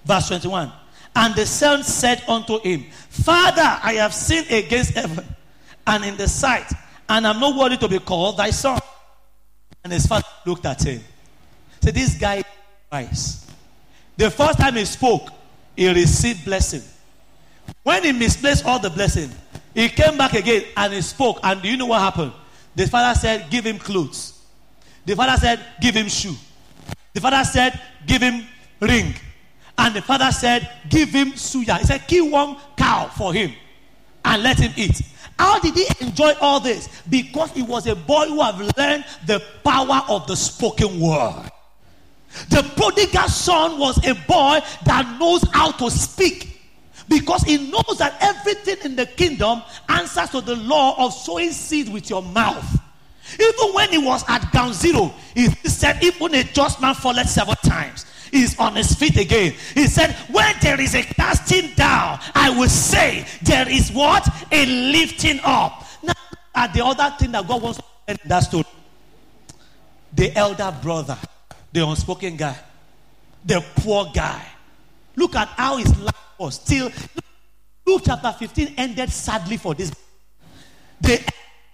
Verse 21. And the son said unto him, Father, I have sinned against heaven and in the sight, and I'm not worthy to be called thy son. And his father looked at him. Said, This guy is wise. The first time he spoke, he received blessing. When he misplaced all the blessing, he came back again and he spoke. And do you know what happened? The father said, Give him clothes. The father said, Give him shoe. The father said, Give him ring. And the father said, Give him suya. He said, Kill one cow for him and let him eat. How did he enjoy all this? Because he was a boy who have learned the power of the spoken word. The prodigal son was a boy that knows how to speak because he knows that everything in the kingdom answers to the law of sowing seed with your mouth. Even when he was at ground zero, he said, Even a just man falleth seven times He's on his feet again. He said, When there is a casting down, I will say there is what? A lifting up. Now, at the other thing that God wants to in that story, the elder brother, the unspoken guy, the poor guy. Look at how his life was still. Luke chapter 15 ended sadly for this. The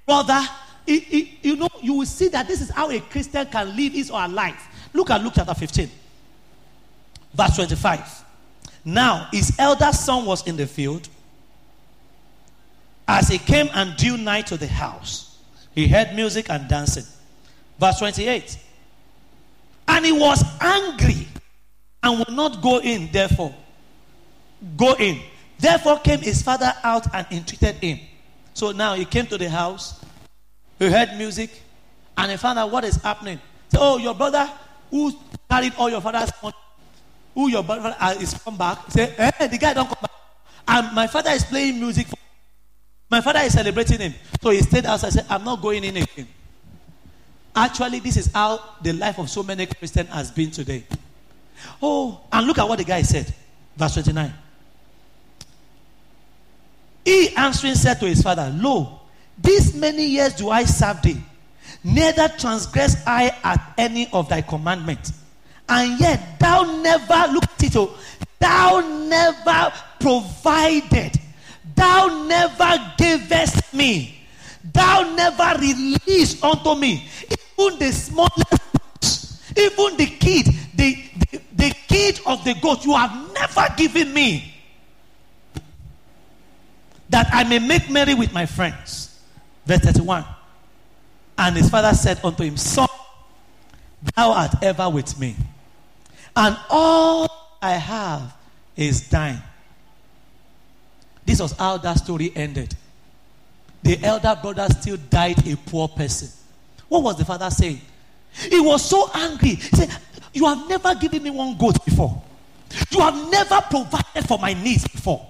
brother, he, he, you know, you will see that this is how a Christian can live his or her life. Look at Luke chapter 15. Verse 25. Now his elder son was in the field. As he came and drew nigh to the house, he heard music and dancing. Verse 28. And he was angry and would not go in, therefore. Go in. Therefore came his father out and entreated him. So now he came to the house, he heard music, and he found out what is happening. So, oh, your brother who carried all your father's money who your brother uh, is come back, say, eh, the guy don't come back. And my father is playing music. For my father is celebrating him. So he stayed outside said, I'm not going in again. Actually, this is how the life of so many Christians has been today. Oh, and look at what the guy said. Verse 29. He answering said to his father, Lo, these many years do I serve thee, neither transgress I at any of thy commandments and yet thou never look at it oh, thou never provided. Thou never gavest me. Thou never released unto me. Even the smallest even the kid the, the, the kid of the goat you have never given me that i may make merry with my friends verse 31 and his father said unto him son thou art ever with me and all I have is thine. This was how that story ended. The elder brother still died a poor person. What was the father saying? He was so angry. He said, You have never given me one goat before. You have never provided for my needs before.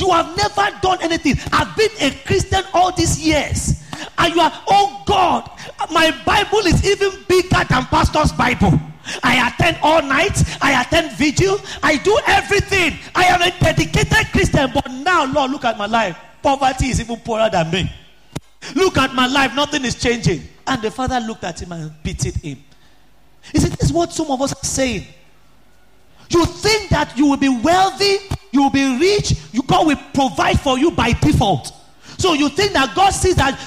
You have never done anything. I've been a Christian all these years. And you are, oh God, my Bible is even bigger than Pastor's Bible. I attend all night. I attend vigil. I do everything. I am a dedicated Christian. But now, Lord, look at my life. Poverty is even poorer than me. Look at my life. Nothing is changing. And the father looked at him and pitied him. He said, This is what some of us are saying. You think that you will be wealthy, you will be rich, you God will provide for you by default. So you think that God sees that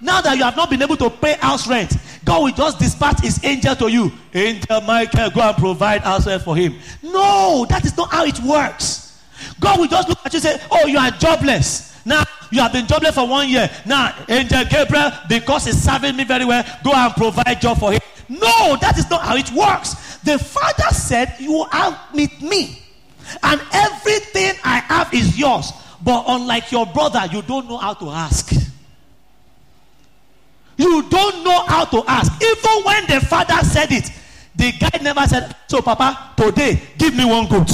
now that you have not been able to pay house rent, God will just dispatch his angel to you. Angel Michael, go and provide answer for him. No, that is not how it works. God will just look at you and say, Oh, you are jobless. Now you have been jobless for one year. Now, Angel Gabriel, because he's serving me very well, go and provide job for him. No, that is not how it works. The father said, You are with me, and everything I have is yours. But unlike your brother, you don't know how to ask. You don't know how to ask. Even when the father said it, The guy never said, So, Papa, today, give me one goat.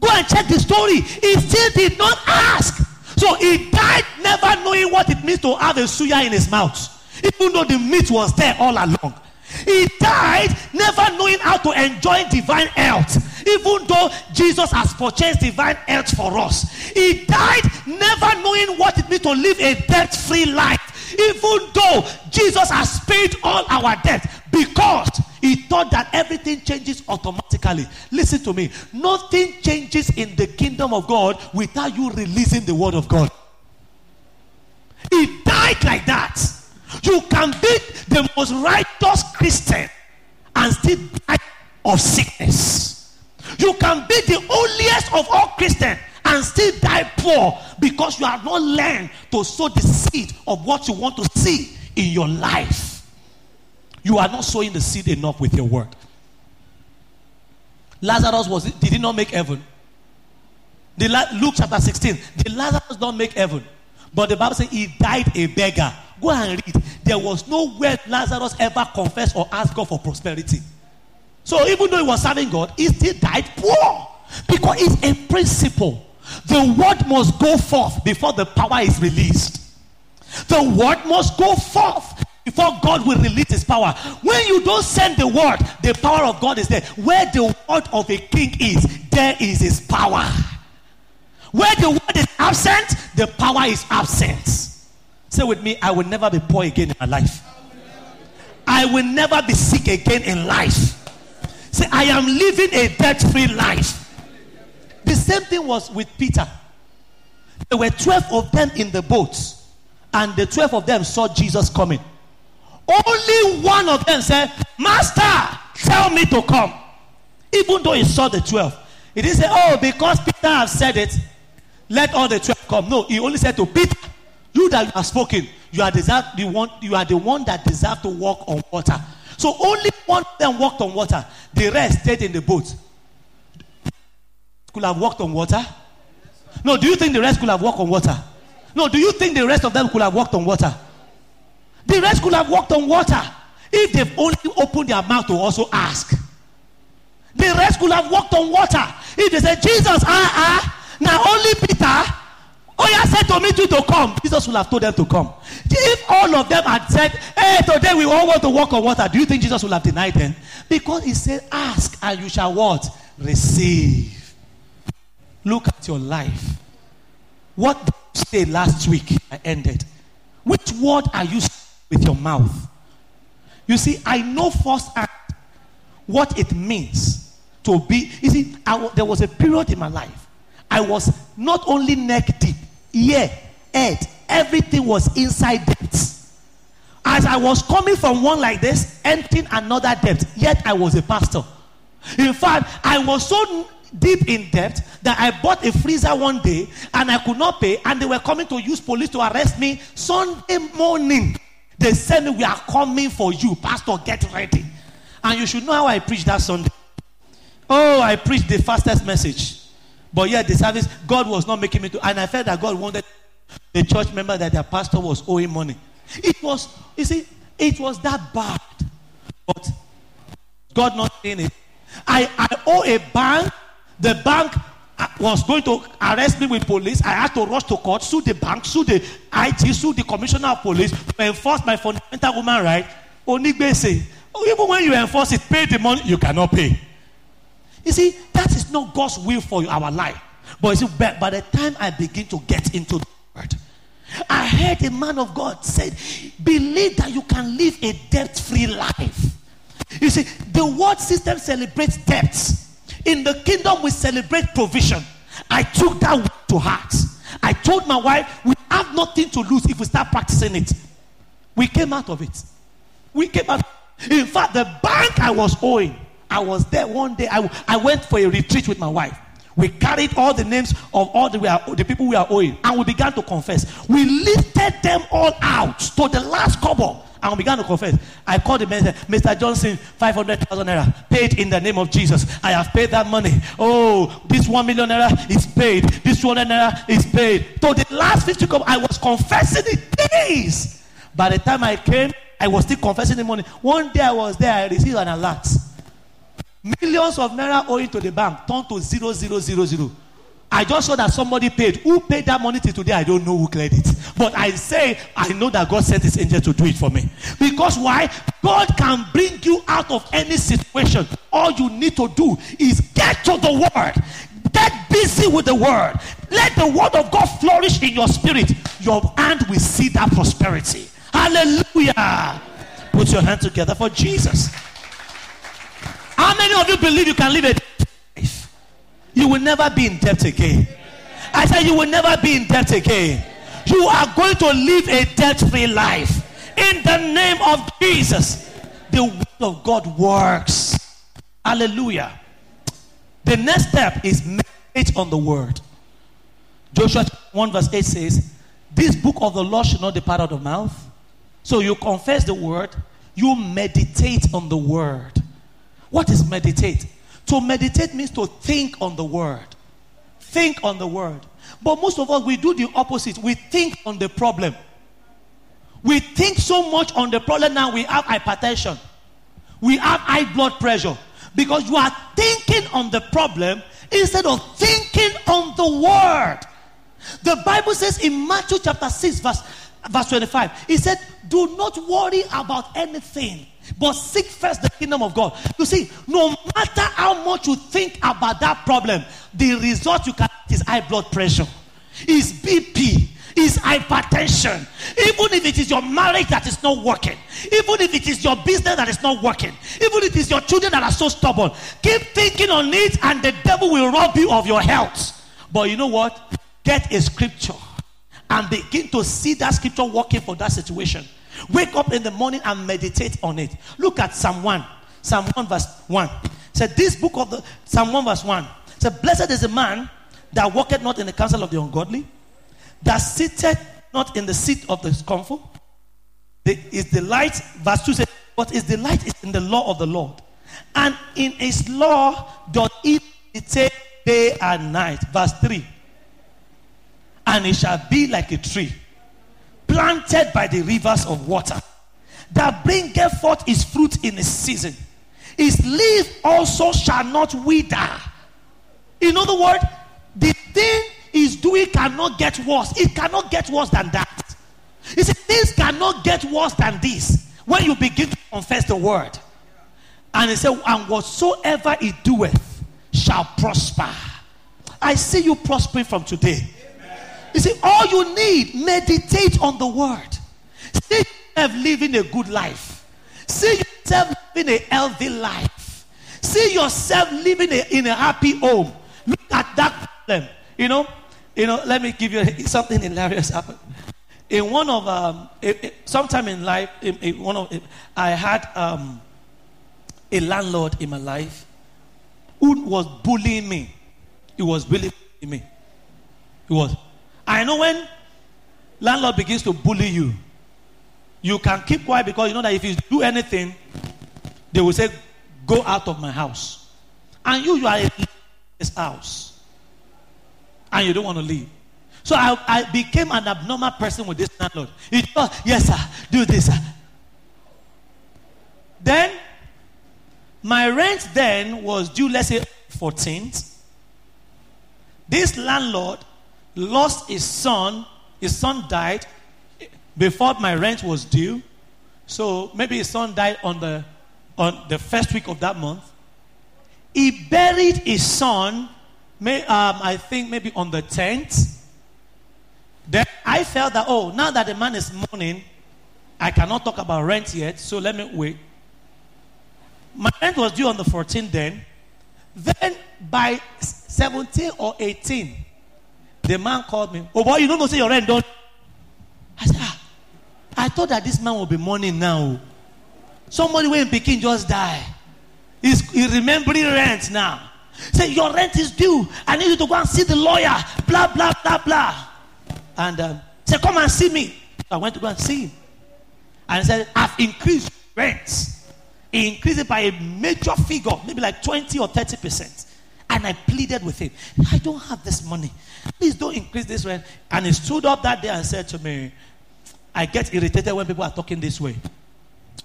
Go and check the story. He still did not ask. So he died never knowing what it means to have a suya in his mouth, even though the meat was there all along. He died never knowing how to enjoy divine health, even though Jesus has purchased divine health for us. He died never knowing what it means to live a debt free life, even though Jesus has paid all our debt because he thought that everything changes automatically. Listen to me. Nothing changes in the kingdom of God without you releasing the word of God. He died like that. You can be the most righteous Christian and still die of sickness. You can be the holiest of all Christians and still die poor because you have not learned to sow the seed of what you want to see in your life. You are not sowing the seed enough with your word. Lazarus was did he not make heaven? The Luke chapter 16. Did Lazarus not make heaven? But the Bible says he died a beggar. Go and read. There was nowhere Lazarus ever confessed or asked God for prosperity. So even though he was serving God, he still died poor. Because it's a principle. The word must go forth before the power is released. The word must go forth before God will release his power. When you don't send the word, the power of God is there. Where the word of a king is, there is his power. Where the word is absent, the power is absent. Say with me, I will never be poor again in my life. I will never be sick again in life. Say, I am living a debt free life. The same thing was with Peter. There were 12 of them in the boat, and the 12 of them saw Jesus coming. Only one of them said, Master, tell me to come. Even though he saw the 12. He didn't say, Oh, because Peter has said it, let all the 12 come. No, he only said to Peter, You that have spoken, you are, deserve, the one, you are the one that deserve to walk on water. So only one of them walked on water. The rest stayed in the boat. Could have walked on water? No, do you think the rest could have walked on water? No, do you think the rest of them could have walked on water? The rest could have walked on water if they've only opened their mouth to also ask. The rest could have walked on water if they said, Jesus, ah, ah, now only Peter. Oh, yeah, said to me to, to come. Jesus would have told them to come. If all of them had said, Hey, today we all want to walk on water, do you think Jesus would have denied them? Because he said, Ask and you shall what? Receive. Look at your life. What did you say last week? I ended. Which word are you with your mouth. You see, I know firsthand what it means to be. You see, there was a period in my life. I was not only neck deep, ear, head, everything was inside depths. As I was coming from one like this, entering another depth, yet I was a pastor. In fact, I was so deep in debt that I bought a freezer one day and I could not pay, and they were coming to use police to arrest me Sunday morning. They said, We are coming for you. Pastor, get ready. And you should know how I preached that Sunday. Oh, I preached the fastest message. But yet, the service, God was not making me to. And I felt that God wanted the church member that their pastor was owing money. It was, you see, it was that bad. But God not saying it. I, I owe a bank. The bank uh, was going to arrest me with police, I had to rush to court, sue the bank, sue the IT, sue the commissioner of police to enforce my fundamental human right. Onigbese. Oh, even when you enforce it, pay the money, you cannot pay. You see, that is not God's will for our life. But you see, by the time I begin to get into the word, I heard a man of God said, believe that you can live a debt-free life. You see, the world system celebrates debts. In the kingdom, we celebrate provision. I took that to heart. I told my wife, we have nothing to lose if we start practicing it. We came out of it. We came out. In fact, the bank I was owing, I was there one day. I, I went for a retreat with my wife. We carried all the names of all the, the people we are owing and we began to confess. We lifted them all out to the last couple and we began to confess. I called the man, Mr. Johnson, 500,000 naira, paid in the name of Jesus. I have paid that money. Oh, this 1 million naira is paid. This 200 naira is paid. So the last 50 cup, I was confessing it days. By the time I came, I was still confessing the money. One day I was there, I received an alert. Millions of naira owing to the bank turned to zero zero zero zero. I just saw that somebody paid. Who paid that money today? I don't know who cleared it. But I say, I know that God sent his angel to do it for me. Because why? God can bring you out of any situation. All you need to do is get to the word. Get busy with the word. Let the word of God flourish in your spirit. Your hand will see that prosperity. Hallelujah. Put your hand together for Jesus. How many of you believe you can live a life? You will never be in debt again. I said, You will never be in debt again. You are going to live a debt free life. In the name of Jesus, the word of God works. Hallelujah. The next step is meditate on the word. Joshua 1 verse 8 says, This book of the law should not depart out of mouth. So you confess the word, you meditate on the word. What is meditate? To meditate means to think on the word. Think on the word. But most of us, we do the opposite. We think on the problem. We think so much on the problem now, we have hypertension. We have high blood pressure. Because you are thinking on the problem instead of thinking on the word. The Bible says in Matthew chapter 6, verse, verse 25, it said, Do not worry about anything, but seek first the kingdom of God. You see, no matter how much you think about that problem, the result you can get is high blood pressure, is BP, is hypertension. Even if it is your marriage that is not working, even if it is your business that is not working, even if it is your children that are so stubborn, keep thinking on it and the devil will rob you of your health. But you know what? Get a scripture and begin to see that scripture working for that situation. Wake up in the morning and meditate on it. Look at Psalm 1. Psalm 1 verse 1. Said this book of the Psalm 1 verse 1. Said, Blessed is the man that walketh not in the counsel of the ungodly, that sitteth not in the seat of the scornful. The, is the light, verse 2 says, But is the light is in the law of the Lord. And in his law doth he meditate day and night. Verse 3. And it shall be like a tree planted by the rivers of water that bringeth forth his fruit in his season. His leaf also shall not wither. In other words, the thing he's doing cannot get worse. It cannot get worse than that. You see, things cannot get worse than this when you begin to confess the word. And he said, And whatsoever he doeth shall prosper. I see you prospering from today. You see, all you need, meditate on the word. See yourself living a good life. See yourself living a healthy life. See yourself living a, in a happy home. Look at that problem. You know, you know. Let me give you something hilarious happened. In one of um, sometime in life, in, in one of I had um, a landlord in my life who was bullying me. He was bullying me. He was I know when landlord begins to bully you, you can keep quiet because you know that if you do anything, they will say, Go out of my house. And you, you are in this house. And you don't want to leave. So I, I became an abnormal person with this landlord. He thought, oh, Yes, sir, do this. Sir. Then, my rent then was due, let's say, 14th. This landlord lost his son. His son died before my rent was due. So maybe his son died on the on the first week of that month. He buried his son, may, um, I think maybe on the 10th. Then I felt that, oh, now that the man is mourning, I cannot talk about rent yet, so let me wait. My rent was due on the 14th then. Then by 17 or 18, the man called me. Oh boy, you don't know say your rent don't. I said, ah, I thought that this man will be mourning now. Somebody when Peking just die. He's he remembering rent now. Say your rent is due. I need you to go and see the lawyer. Blah blah blah blah. And um, say come and see me. I went to go and see him. And he said, I've increased rent. He increased it by a major figure, maybe like 20 or 30 percent. And I pleaded with him, I don't have this money. Please don't increase this rent. And he stood up that day and said to me, I get irritated when people are talking this way.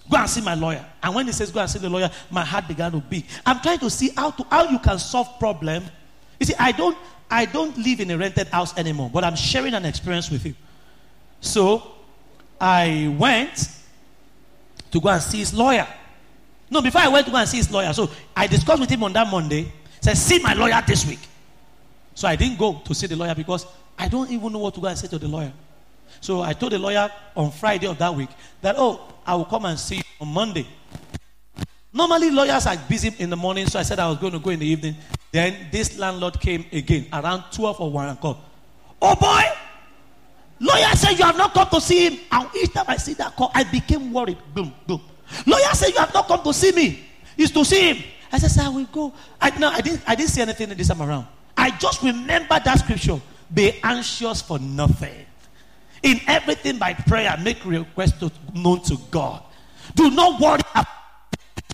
Go and see my lawyer. And when he says, Go and see the lawyer, my heart began to beat. I'm trying to see how to how you can solve problem. You see, I don't I don't live in a rented house anymore, but I'm sharing an experience with you. So I went to go and see his lawyer. No, before I went to go and see his lawyer, so I discussed with him on that Monday. Said, see my lawyer this week. So I didn't go to see the lawyer because I don't even know what to go and say to the lawyer. So I told the lawyer on Friday of that week that, oh, I will come and see you on Monday. Normally, lawyers are busy in the morning, so I said I was going to go in the evening. Then this landlord came again around 12 or 1 and called. Oh boy, lawyer said you have not come to see him. And each time I see that call, I became worried. Boom, boom. Lawyer said you have not come to see me. Is to see him. I said, sir, will go. I, no, I didn't, I didn't see anything this time around. I just remember that scripture. Be anxious for nothing. In everything by prayer, make request known to God. Do not worry.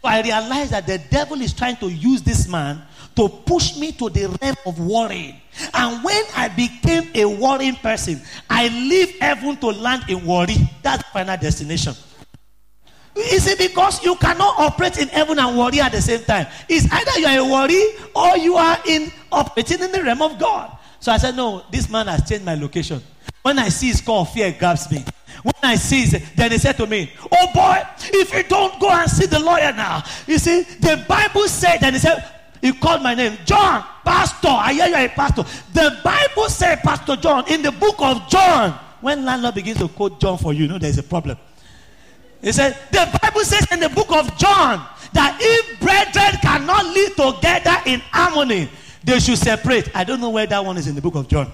I realized that the devil is trying to use this man to push me to the realm of worrying. And when I became a worrying person, I leave heaven to land in worry. That's final destination. Is it because you cannot operate in heaven and worry at the same time? It's either you are a worry or you are in operating in the realm of God. So I said, No, this man has changed my location. When I see his call, fear grabs me. When I see it, then he said to me, Oh boy, if you don't go and see the lawyer now, you see, the Bible said, and he said, he called my name, John, Pastor. I hear you are a pastor. The Bible said, Pastor John, in the book of John. When landlord begins to quote John for you, you know there's a problem. He said, the Bible says in the book of John that if brethren cannot live together in harmony, they should separate. I don't know where that one is in the book of John.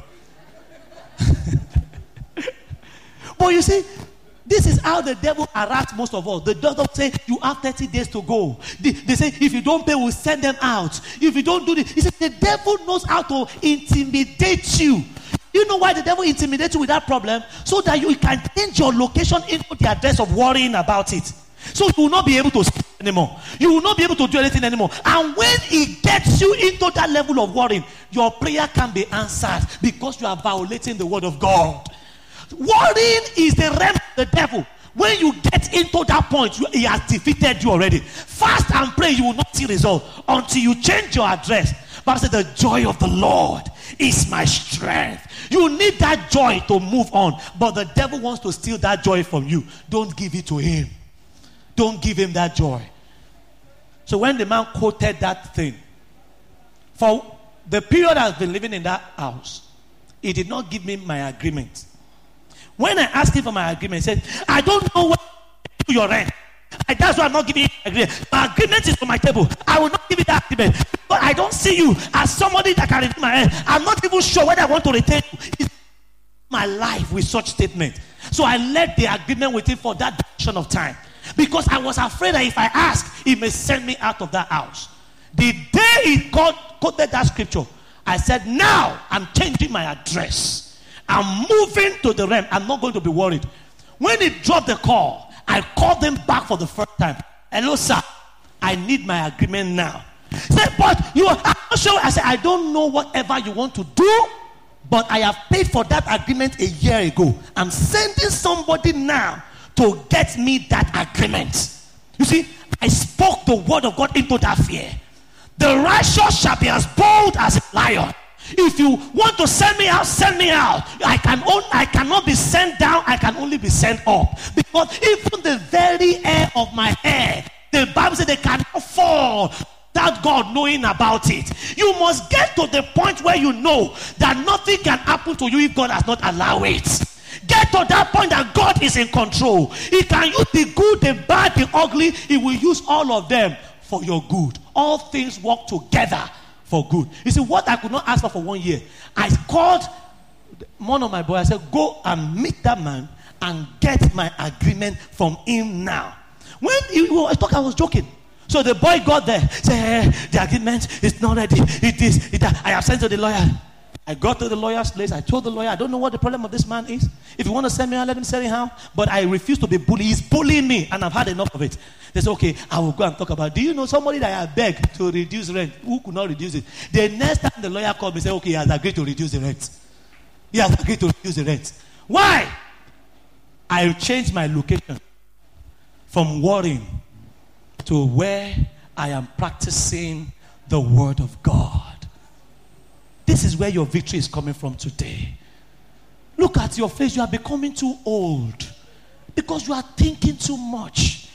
but you see, this is how the devil harassed most of us. The doctor say you have 30 days to go. They, they, say if you don't pay, we'll send them out. If you don't do this, he said the devil knows how to intimidate you. You know why the devil intimidates you with that problem? So that you can change your location into the address of worrying about it. So you will not be able to anymore. You will not be able to do anything anymore. And when he gets you into that level of worrying, your prayer can be answered because you are violating the word of God. Worrying is the realm of the devil. When you get into that point, he has defeated you already. Fast and pray, you will not see result until you change your address. But said, The joy of the Lord is my strength. You need that joy to move on. But the devil wants to steal that joy from you. Don't give it to him. Don't give him that joy. So when the man quoted that thing, for the period I've been living in that house, he did not give me my agreement. When I asked him for my agreement, he said, I don't know what to your rent. And that's why I'm not giving you agreement. My agreement is on my table. I will not give you that agreement. But I don't see you as somebody that can retain my rent. I'm not even sure whether I want to retain you. my life with such statement. So I led the agreement with him for that duration of time. Because I was afraid that if I ask, he may send me out of that house. The day he called, quoted that scripture, I said, Now I'm changing my address. I'm moving to the realm. I'm not going to be worried. When he dropped the call, I called them back for the first time. Hello, sir. I need my agreement now. Said, but you are not sure. I said, I don't know whatever you want to do, but I have paid for that agreement a year ago. I'm sending somebody now to get me that agreement. You see, I spoke the word of God into that fear. The righteous shall be as bold as a lion. If you want to send me out, send me out. I can only, I cannot be sent down. I can only be sent up because even the very air of my hair, the Bible says they cannot fall without God knowing about it. You must get to the point where you know that nothing can happen to you if God has not allowed it. Get to that point that God is in control. He can use the good, the bad, the ugly. He will use all of them for your good. All things work together for good. You see, what I could not ask for for one year, I called one of my boys. I said, Go and meet that man and get my agreement from him now. When he was I was joking. So the boy got there, said, hey, The agreement is not ready. It is. It, I have sent to the lawyer. I got to the lawyer's place. I told the lawyer, I don't know what the problem of this man is. If you want to send me out, let him send me out. But I refuse to be bullied. He's bullying me, and I've had enough of it. They said, okay, I will go and talk about. Do you know somebody that I begged to reduce rent who could not reduce it? The next time the lawyer called me, said, okay, he has agreed to reduce the rent. He has agreed to reduce the rent. Why? I changed my location from worrying to where I am practicing the word of God. This is where your victory is coming from today. Look at your face. You are becoming too old because you are thinking too much.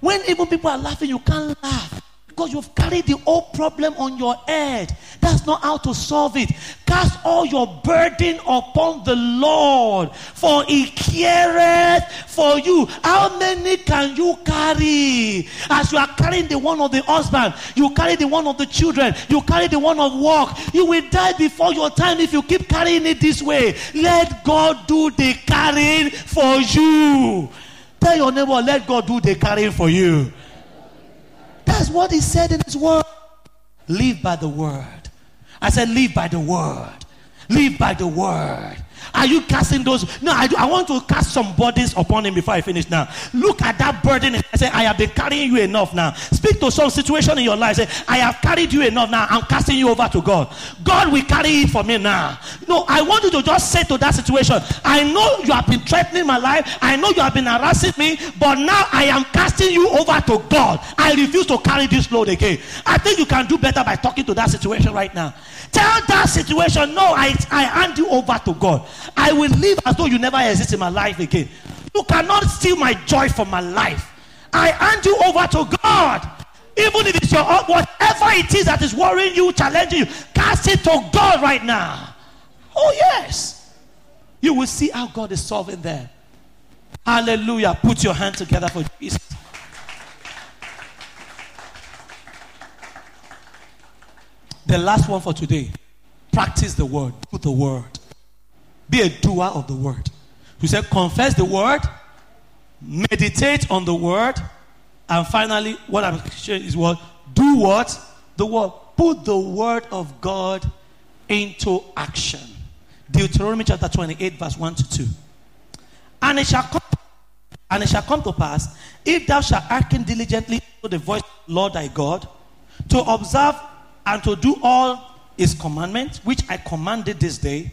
When even people are laughing, you can't laugh because you've carried the whole problem on your head. That's not how to solve it. Cast all your burden upon the Lord, for he careth for you. How many can you carry? As you are carrying the one of the husband, you carry the one of the children, you carry the one of work. You will die before your time if you keep carrying it this way. Let God do the carrying for you. Tell your neighbor, let God do the carrying for you. That's what he said in his word. Live by the word. I said, live by the word. Live by the word. Are you casting those? No, I, do, I want to cast some burdens upon him before I finish now. Look at that burden. I say, I have been carrying you enough now. Speak to some situation in your life. Say, I have carried you enough now. I'm casting you over to God. God will carry it for me now. No, I want you to just say to that situation, I know you have been threatening my life. I know you have been harassing me, but now I am casting you over to God. I refuse to carry this load again. I think you can do better by talking to that situation right now. Tell that situation, no, I, I hand you over to God. I will live as though you never exist in my life again. You cannot steal my joy from my life. I hand you over to God. Even if it's your whatever it is that is worrying you, challenging you, cast it to God right now. Oh, yes. You will see how God is solving there. Hallelujah. Put your hand together for Jesus. The last one for today. Practice the word. Put the word. Be a doer of the word. You said, confess the word, meditate on the word, and finally, what I'm sharing is what? Do what? The word. Put the word of God into action. Deuteronomy chapter 28, verse 1 to 2. And it shall come, and it shall come to pass, if thou shalt hearken diligently to the voice of the Lord thy God, to observe and to do all his commandments, which I commanded this day,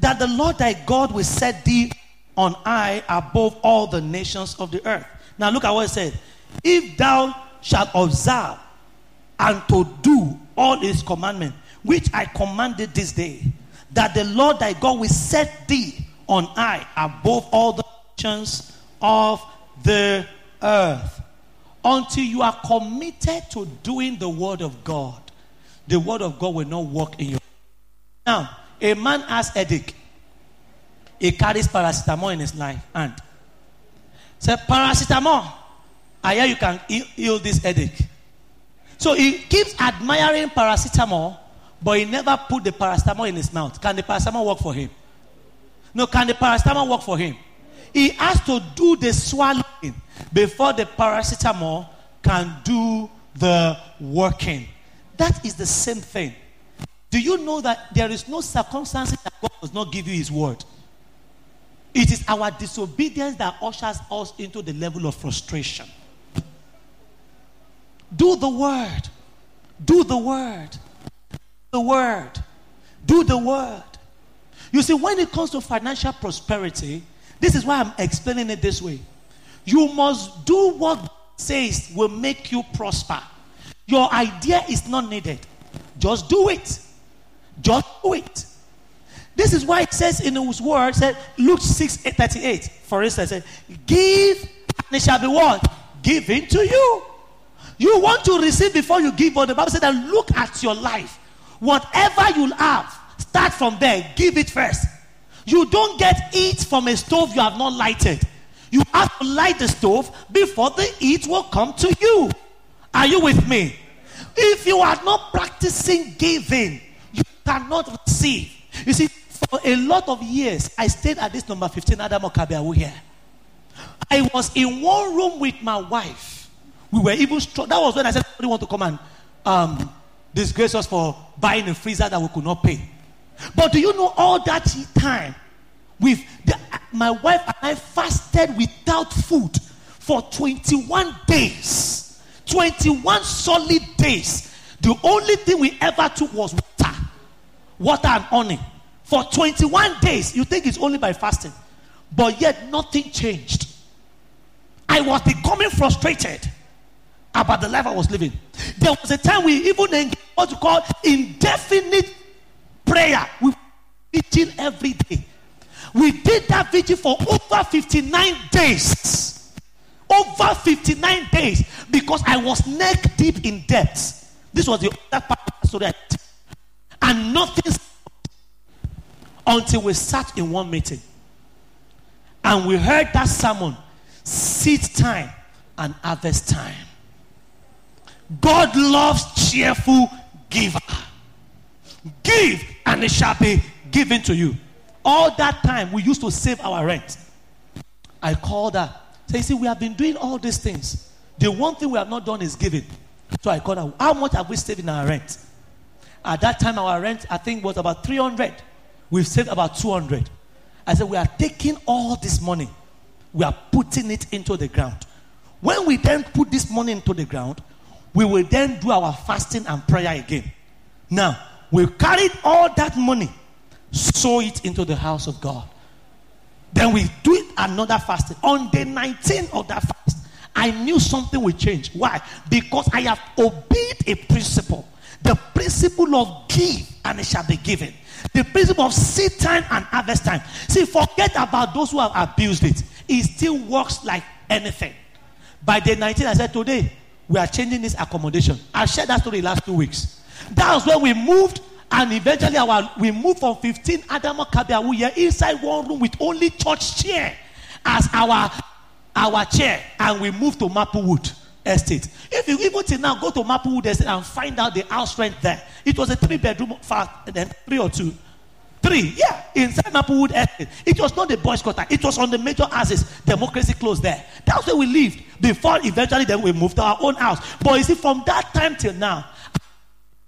that the Lord thy God will set thee on high above all the nations of the earth. Now look at what it said. If thou shalt observe and to do all his commandments, which I commanded this day, that the Lord thy God will set thee on high above all the nations of the earth. Until you are committed to doing the word of God, the word of God will not work in your now a man has headache. He carries paracetamol in his life and say paracetamol. I hear you can heal this headache. So he keeps admiring paracetamol, but he never put the paracetamol in his mouth. Can the paracetamol work for him? No, can the paracetamol work for him? He has to do the swallowing before the paracetamol can do the working. That is the same thing. Do you know that there is no circumstance that God does not give you His word? It is our disobedience that ushers us into the level of frustration. Do the word. Do the word. The word. Do the word. You see, when it comes to financial prosperity, this is why I'm explaining it this way. You must do what God says will make you prosper. Your idea is not needed. Just do it. Just do it. This is why it says in his word, said Luke 6 38, for instance, said, Give and it shall be what? Given to you. You want to receive before you give, but the Bible said that look at your life. Whatever you have, start from there. Give it first. You don't get it from a stove you have not lighted. You have to light the stove before the heat will come to you. Are you with me? If you are not practicing giving, you cannot receive. You see, for a lot of years, I stayed at this number 15 Adam Okabiawu here. I was in one room with my wife. We were even strong. That was when I said, "Somebody want to come and um, disgrace us for buying a freezer that we could not pay." But do you know all that time? With the, my wife and I fasted without food for 21 days. 21 solid days. The only thing we ever took was water. Water and honey. For 21 days. You think it's only by fasting. But yet nothing changed. I was becoming frustrated about the life I was living. There was a time we even engaged what we call indefinite prayer. We vigil every day. We did that vigil for over 59 days. Over 59 days because I was neck deep in debt. This was the other part of the story. And nothing until we sat in one meeting and we heard that sermon seed time and harvest time. God loves cheerful giver. Give and it shall be given to you. All that time we used to save our rent. I called her. Say, see, we have been doing all these things. The one thing we have not done is giving. So I called her. How much have we saved in our rent? At that time, our rent, I think, was about 300. We've saved about 200. I said, we are taking all this money. We are putting it into the ground. When we then put this money into the ground, we will then do our fasting and prayer again. Now, we carried all that money, sow it into the house of God. Then we do it another fasting. On the 19th of that fast, I knew something would change. Why? Because I have obeyed a principle. The principle of give and it shall be given. The principle of seed time and harvest time. See, forget about those who have abused it. It still works like anything. By the 19th, I said, today, we are changing this accommodation. I shared that story last two weeks. That was when we moved, and eventually our we moved from 15 Adamo Kabia. We are inside one room with only church chair as our our chair, and we moved to Maplewood Estate. If you even till now go to Maplewood Estate and find out the house rent there, it was a three bedroom flat, then three or two. Three, yeah, inside Maplewood Estate. It was not the boys' quarter, it was on the major houses. Democracy closed there. That's where we lived before eventually then we moved to our own house. But you see, from that time till now,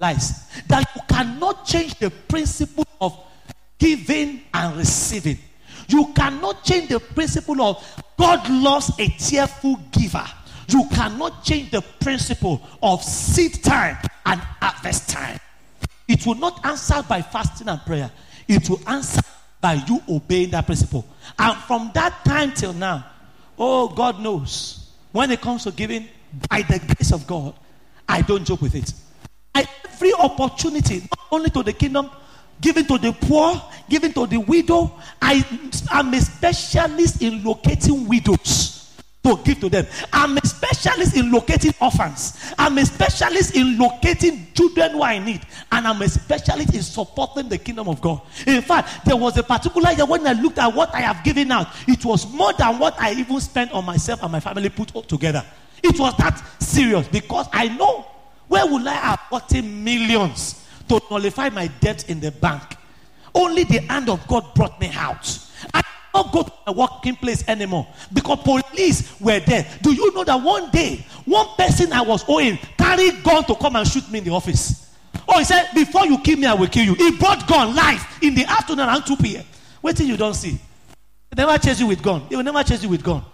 lies that you cannot change the principle of giving and receiving. You cannot change the principle of God loves a cheerful giver. You cannot change the principle of seed time and harvest time. It will not answer by fasting and prayer. It will answer by you obeying that principle. And from that time till now, oh, God knows. When it comes to giving, by the grace of God, I don't joke with it. I, every opportunity, not only to the kingdom, giving to the poor, giving to the widow. I am a specialist in locating widows to give to them. I'm a specialist in locating orphans. I'm a specialist in locating children who I need. And I'm a specialist in supporting the kingdom of God. In fact, there was a particular year when I looked at what I have given out, it was more than what I even spent on myself and my family put together. It was that serious because I know where will I have gotten millions to nullify my debt in the bank. Only the hand of God brought me out. I not go to a working place anymore because police were there. Do you know that one day, one person I was owing carried gun to come and shoot me in the office? Oh, he said, Before you kill me, I will kill you. He brought gun live in the afternoon around 2 p.m. Wait till you don't see. He never chase you with gun. He will never chase you with gun.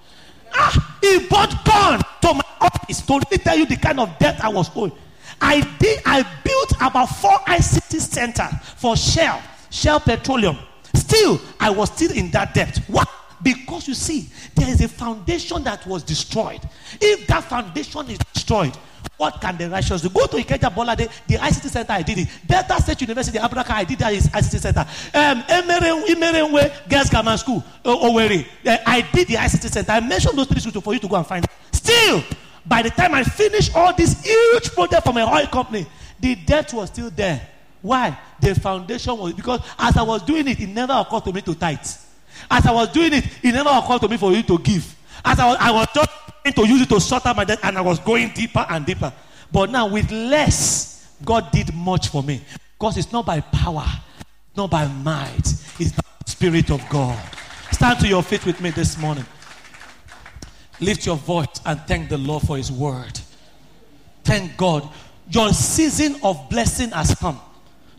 Ah, he brought gun to my office to tell you the kind of debt I was owing. I did. I built about four ICT centers for Shell, Shell Petroleum. Still, I was still in that debt. What? Because you see, there is a foundation that was destroyed. If that foundation is destroyed, what can the righteous do? Go to Ikeja Bola, the, ICT center, I did it. Delta State University, Abraka, I did that ICT center. Um, Emerenwe Girls Grammar School, Owerri, uh, I did the ICT center. I mentioned those three schools for you to go and find. Still, by the time I finished all this huge project for my oil company, the debt was still there. Why? The foundation was because as I was doing it, it never occurred to me to tithe. As I was doing it, it never occurred to me for you to give. As I was, I was just to use it to sort out my debt, and I was going deeper and deeper. But now, with less, God did much for me. Because it's not by power, not by might, it's by the Spirit of God. Stand to your feet with me this morning. Lift your voice and thank the Lord for His word. Thank God. Your season of blessing has come.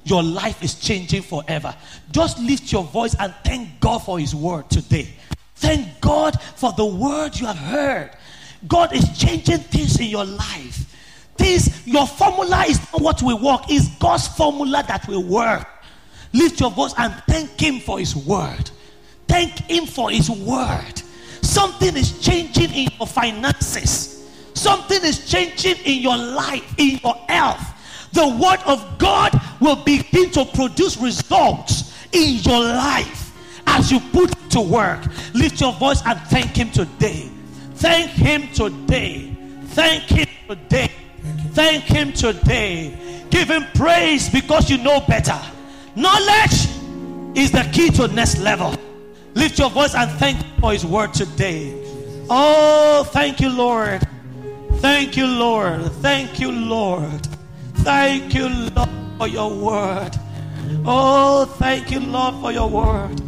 Your life is changing forever. Just lift your voice and thank God for His word today. Thank God for the word you have heard. God is changing things in your life. This, your formula is not what will work, it's God's formula that will work. Lift your voice and thank Him for His word. Thank Him for His word. Something is changing in your finances. Something is changing in your life, in your health. The word of God will begin to produce results in your life as you put to work. Lift your voice and thank Him today. Thank Him today. Thank Him today. Thank Him today. Give Him praise because you know better. Knowledge is the key to next level. Lift your voice and thank for His word today. Oh, thank you, Lord. Thank you, Lord. Thank you, Lord. Thank you, Lord, for your word. Oh, thank you, Lord, for your word.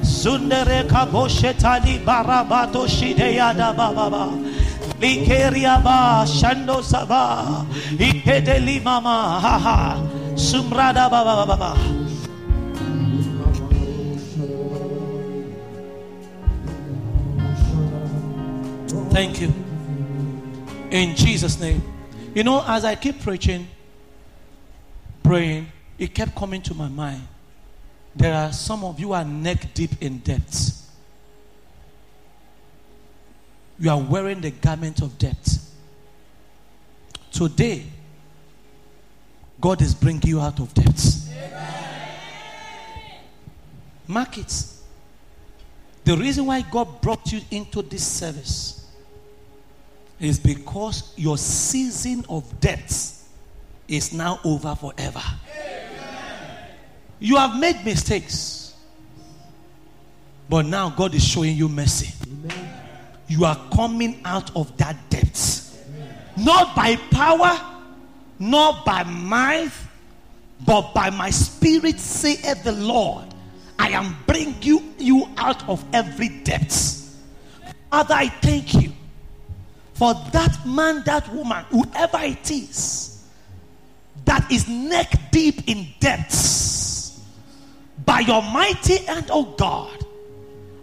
Sundere barabato shideya da baba. Likeria ba shando saba. Mama ha ha. Sumrada baba baba. Thank you. In Jesus' name. You know, as I keep preaching, praying, it kept coming to my mind. There are some of you are neck deep in debts. You are wearing the garment of debt. Today, God is bringing you out of debts. Mark it. The reason why God brought you into this service is because your season of debts is now over forever. You have made mistakes, but now God is showing you mercy. You are coming out of that debt, not by power, not by might, but by my spirit, saith the Lord. I am bringing you, you out of every debt. Father, I thank you for that man, that woman, whoever it is, that is neck deep in debts. By your mighty hand, oh God,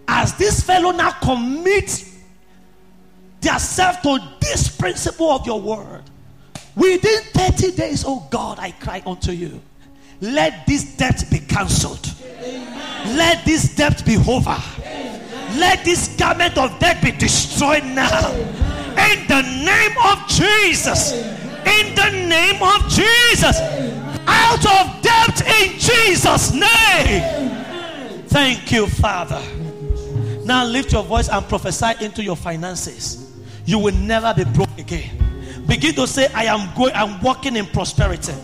as this fellow now commits themselves to this principle of your word, within 30 days, oh God, I cry unto you. Let this debt be cancelled. Let this debt be over. Let this garment of debt be destroyed now. In the name of Jesus. In the name of Jesus. Out of debt in Jesus' name. Thank you, Father. Now lift your voice and prophesy into your finances. You will never be broke again. Begin to say, I am going, I'm walking in prosperity.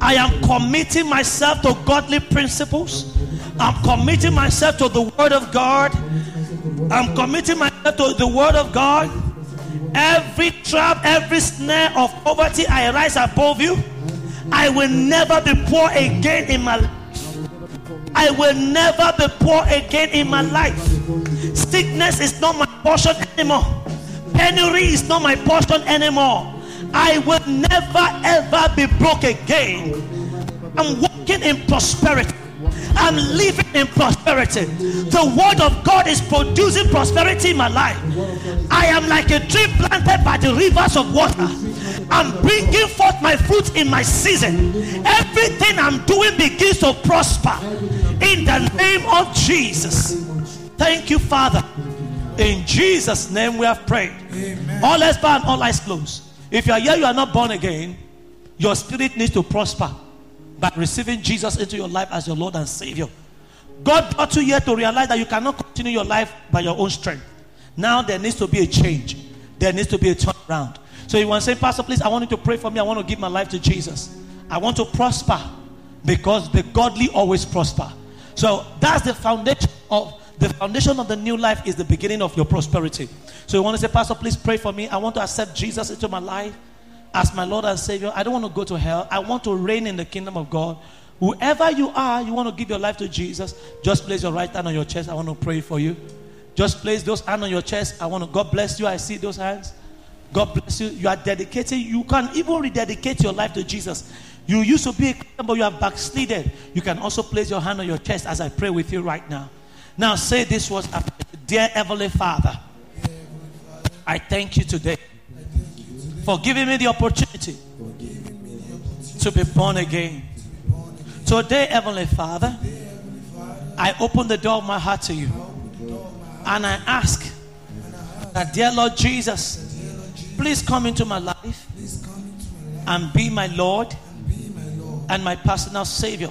I am committing myself to godly principles. I'm committing myself to the word of God. I'm committing myself to the word of God. Every trap, every snare of poverty, I rise above you. I will never be poor again in my life. I will never be poor again in my life. Sickness is not my portion anymore. Penury is not my portion anymore. I will never ever be broke again. I'm walking in prosperity. I'm living in prosperity. The word of God is producing prosperity in my life. I am like a tree planted by the rivers of water. I'm bringing forth my fruit in my season. Everything I'm doing begins to prosper in the name of Jesus. Thank you, Father. In Jesus' name we have prayed. Amen. All eyes bow and all eyes closed. If you are here, you are not born again, your spirit needs to prosper by receiving Jesus into your life as your Lord and Savior. God brought you here to realize that you cannot continue your life by your own strength. Now there needs to be a change. There needs to be a turnaround. So you want to say, Pastor, please, I want you to pray for me. I want to give my life to Jesus. I want to prosper because the godly always prosper. So that's the foundation of the foundation of the new life is the beginning of your prosperity. So you want to say, Pastor, please pray for me. I want to accept Jesus into my life as my Lord and Savior. I don't want to go to hell. I want to reign in the kingdom of God. Whoever you are, you want to give your life to Jesus, just place your right hand on your chest. I want to pray for you. Just place those hands on your chest. I want to, God bless you. I see those hands. God bless you. You are dedicated. You can even rededicate your life to Jesus. You used to be a Christian, but you have backslided. You can also place your hand on your chest as I pray with you right now. Now say this was Dear Heavenly Father, I thank you today for giving me the opportunity to be born again. Today, Heavenly Father, I open the door of my heart to you. And I ask that, dear Lord Jesus, please come into my life and be my Lord and my personal Savior.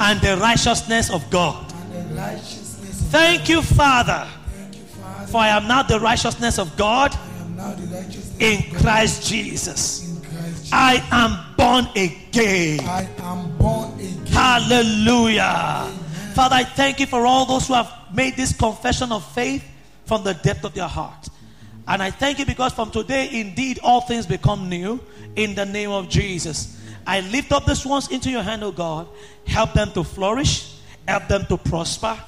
and the righteousness of God. Thank you, Father, for I am now the righteousness of God in Christ Jesus. I am born again. I am born again. Hallelujah. Father, I thank you for all those who have made this confession of faith from the depth of their heart. And I thank you because from today, indeed, all things become new in the name of Jesus. I lift up these ones into your hand, O God. Help them to flourish, help them to prosper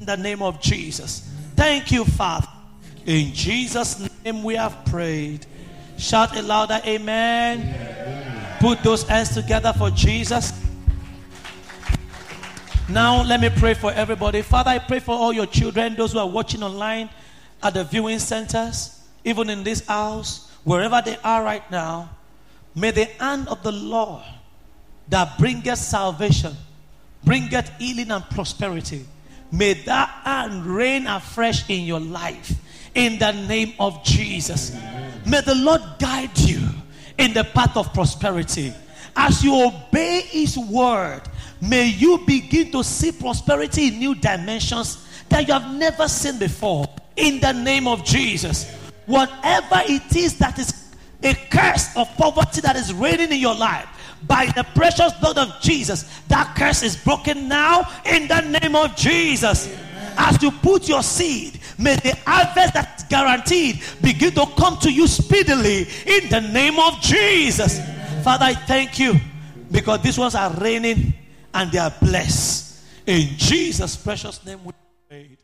in the name of Jesus. Thank you, Father. In Jesus' name we have prayed. Shout a louder amen. Put those hands together for Jesus. Now, let me pray for everybody. Father, I pray for all your children, those who are watching online at the viewing centers, even in this house, wherever they are right now. May the hand of the Lord that bringeth salvation, bringeth healing and prosperity, may that hand reign afresh in your life in the name of Jesus. May the Lord guide you in the path of prosperity. As you obey His word, may you begin to see prosperity in new dimensions that you have never seen before. In the name of Jesus. Whatever it is that is a curse of poverty that is reigning in your life, by the precious blood of Jesus, that curse is broken now in the name of Jesus. As you put your seed, may the harvest that's guaranteed begin to come to you speedily in the name of Jesus. Father, I thank you because these ones are reigning and they are blessed. In Jesus' precious name we pray.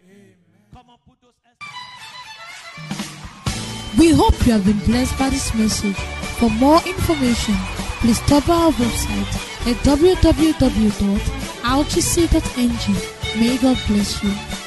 We hope you have been blessed by this message. For more information, please stop our website at www.rgc.ng. May God bless you.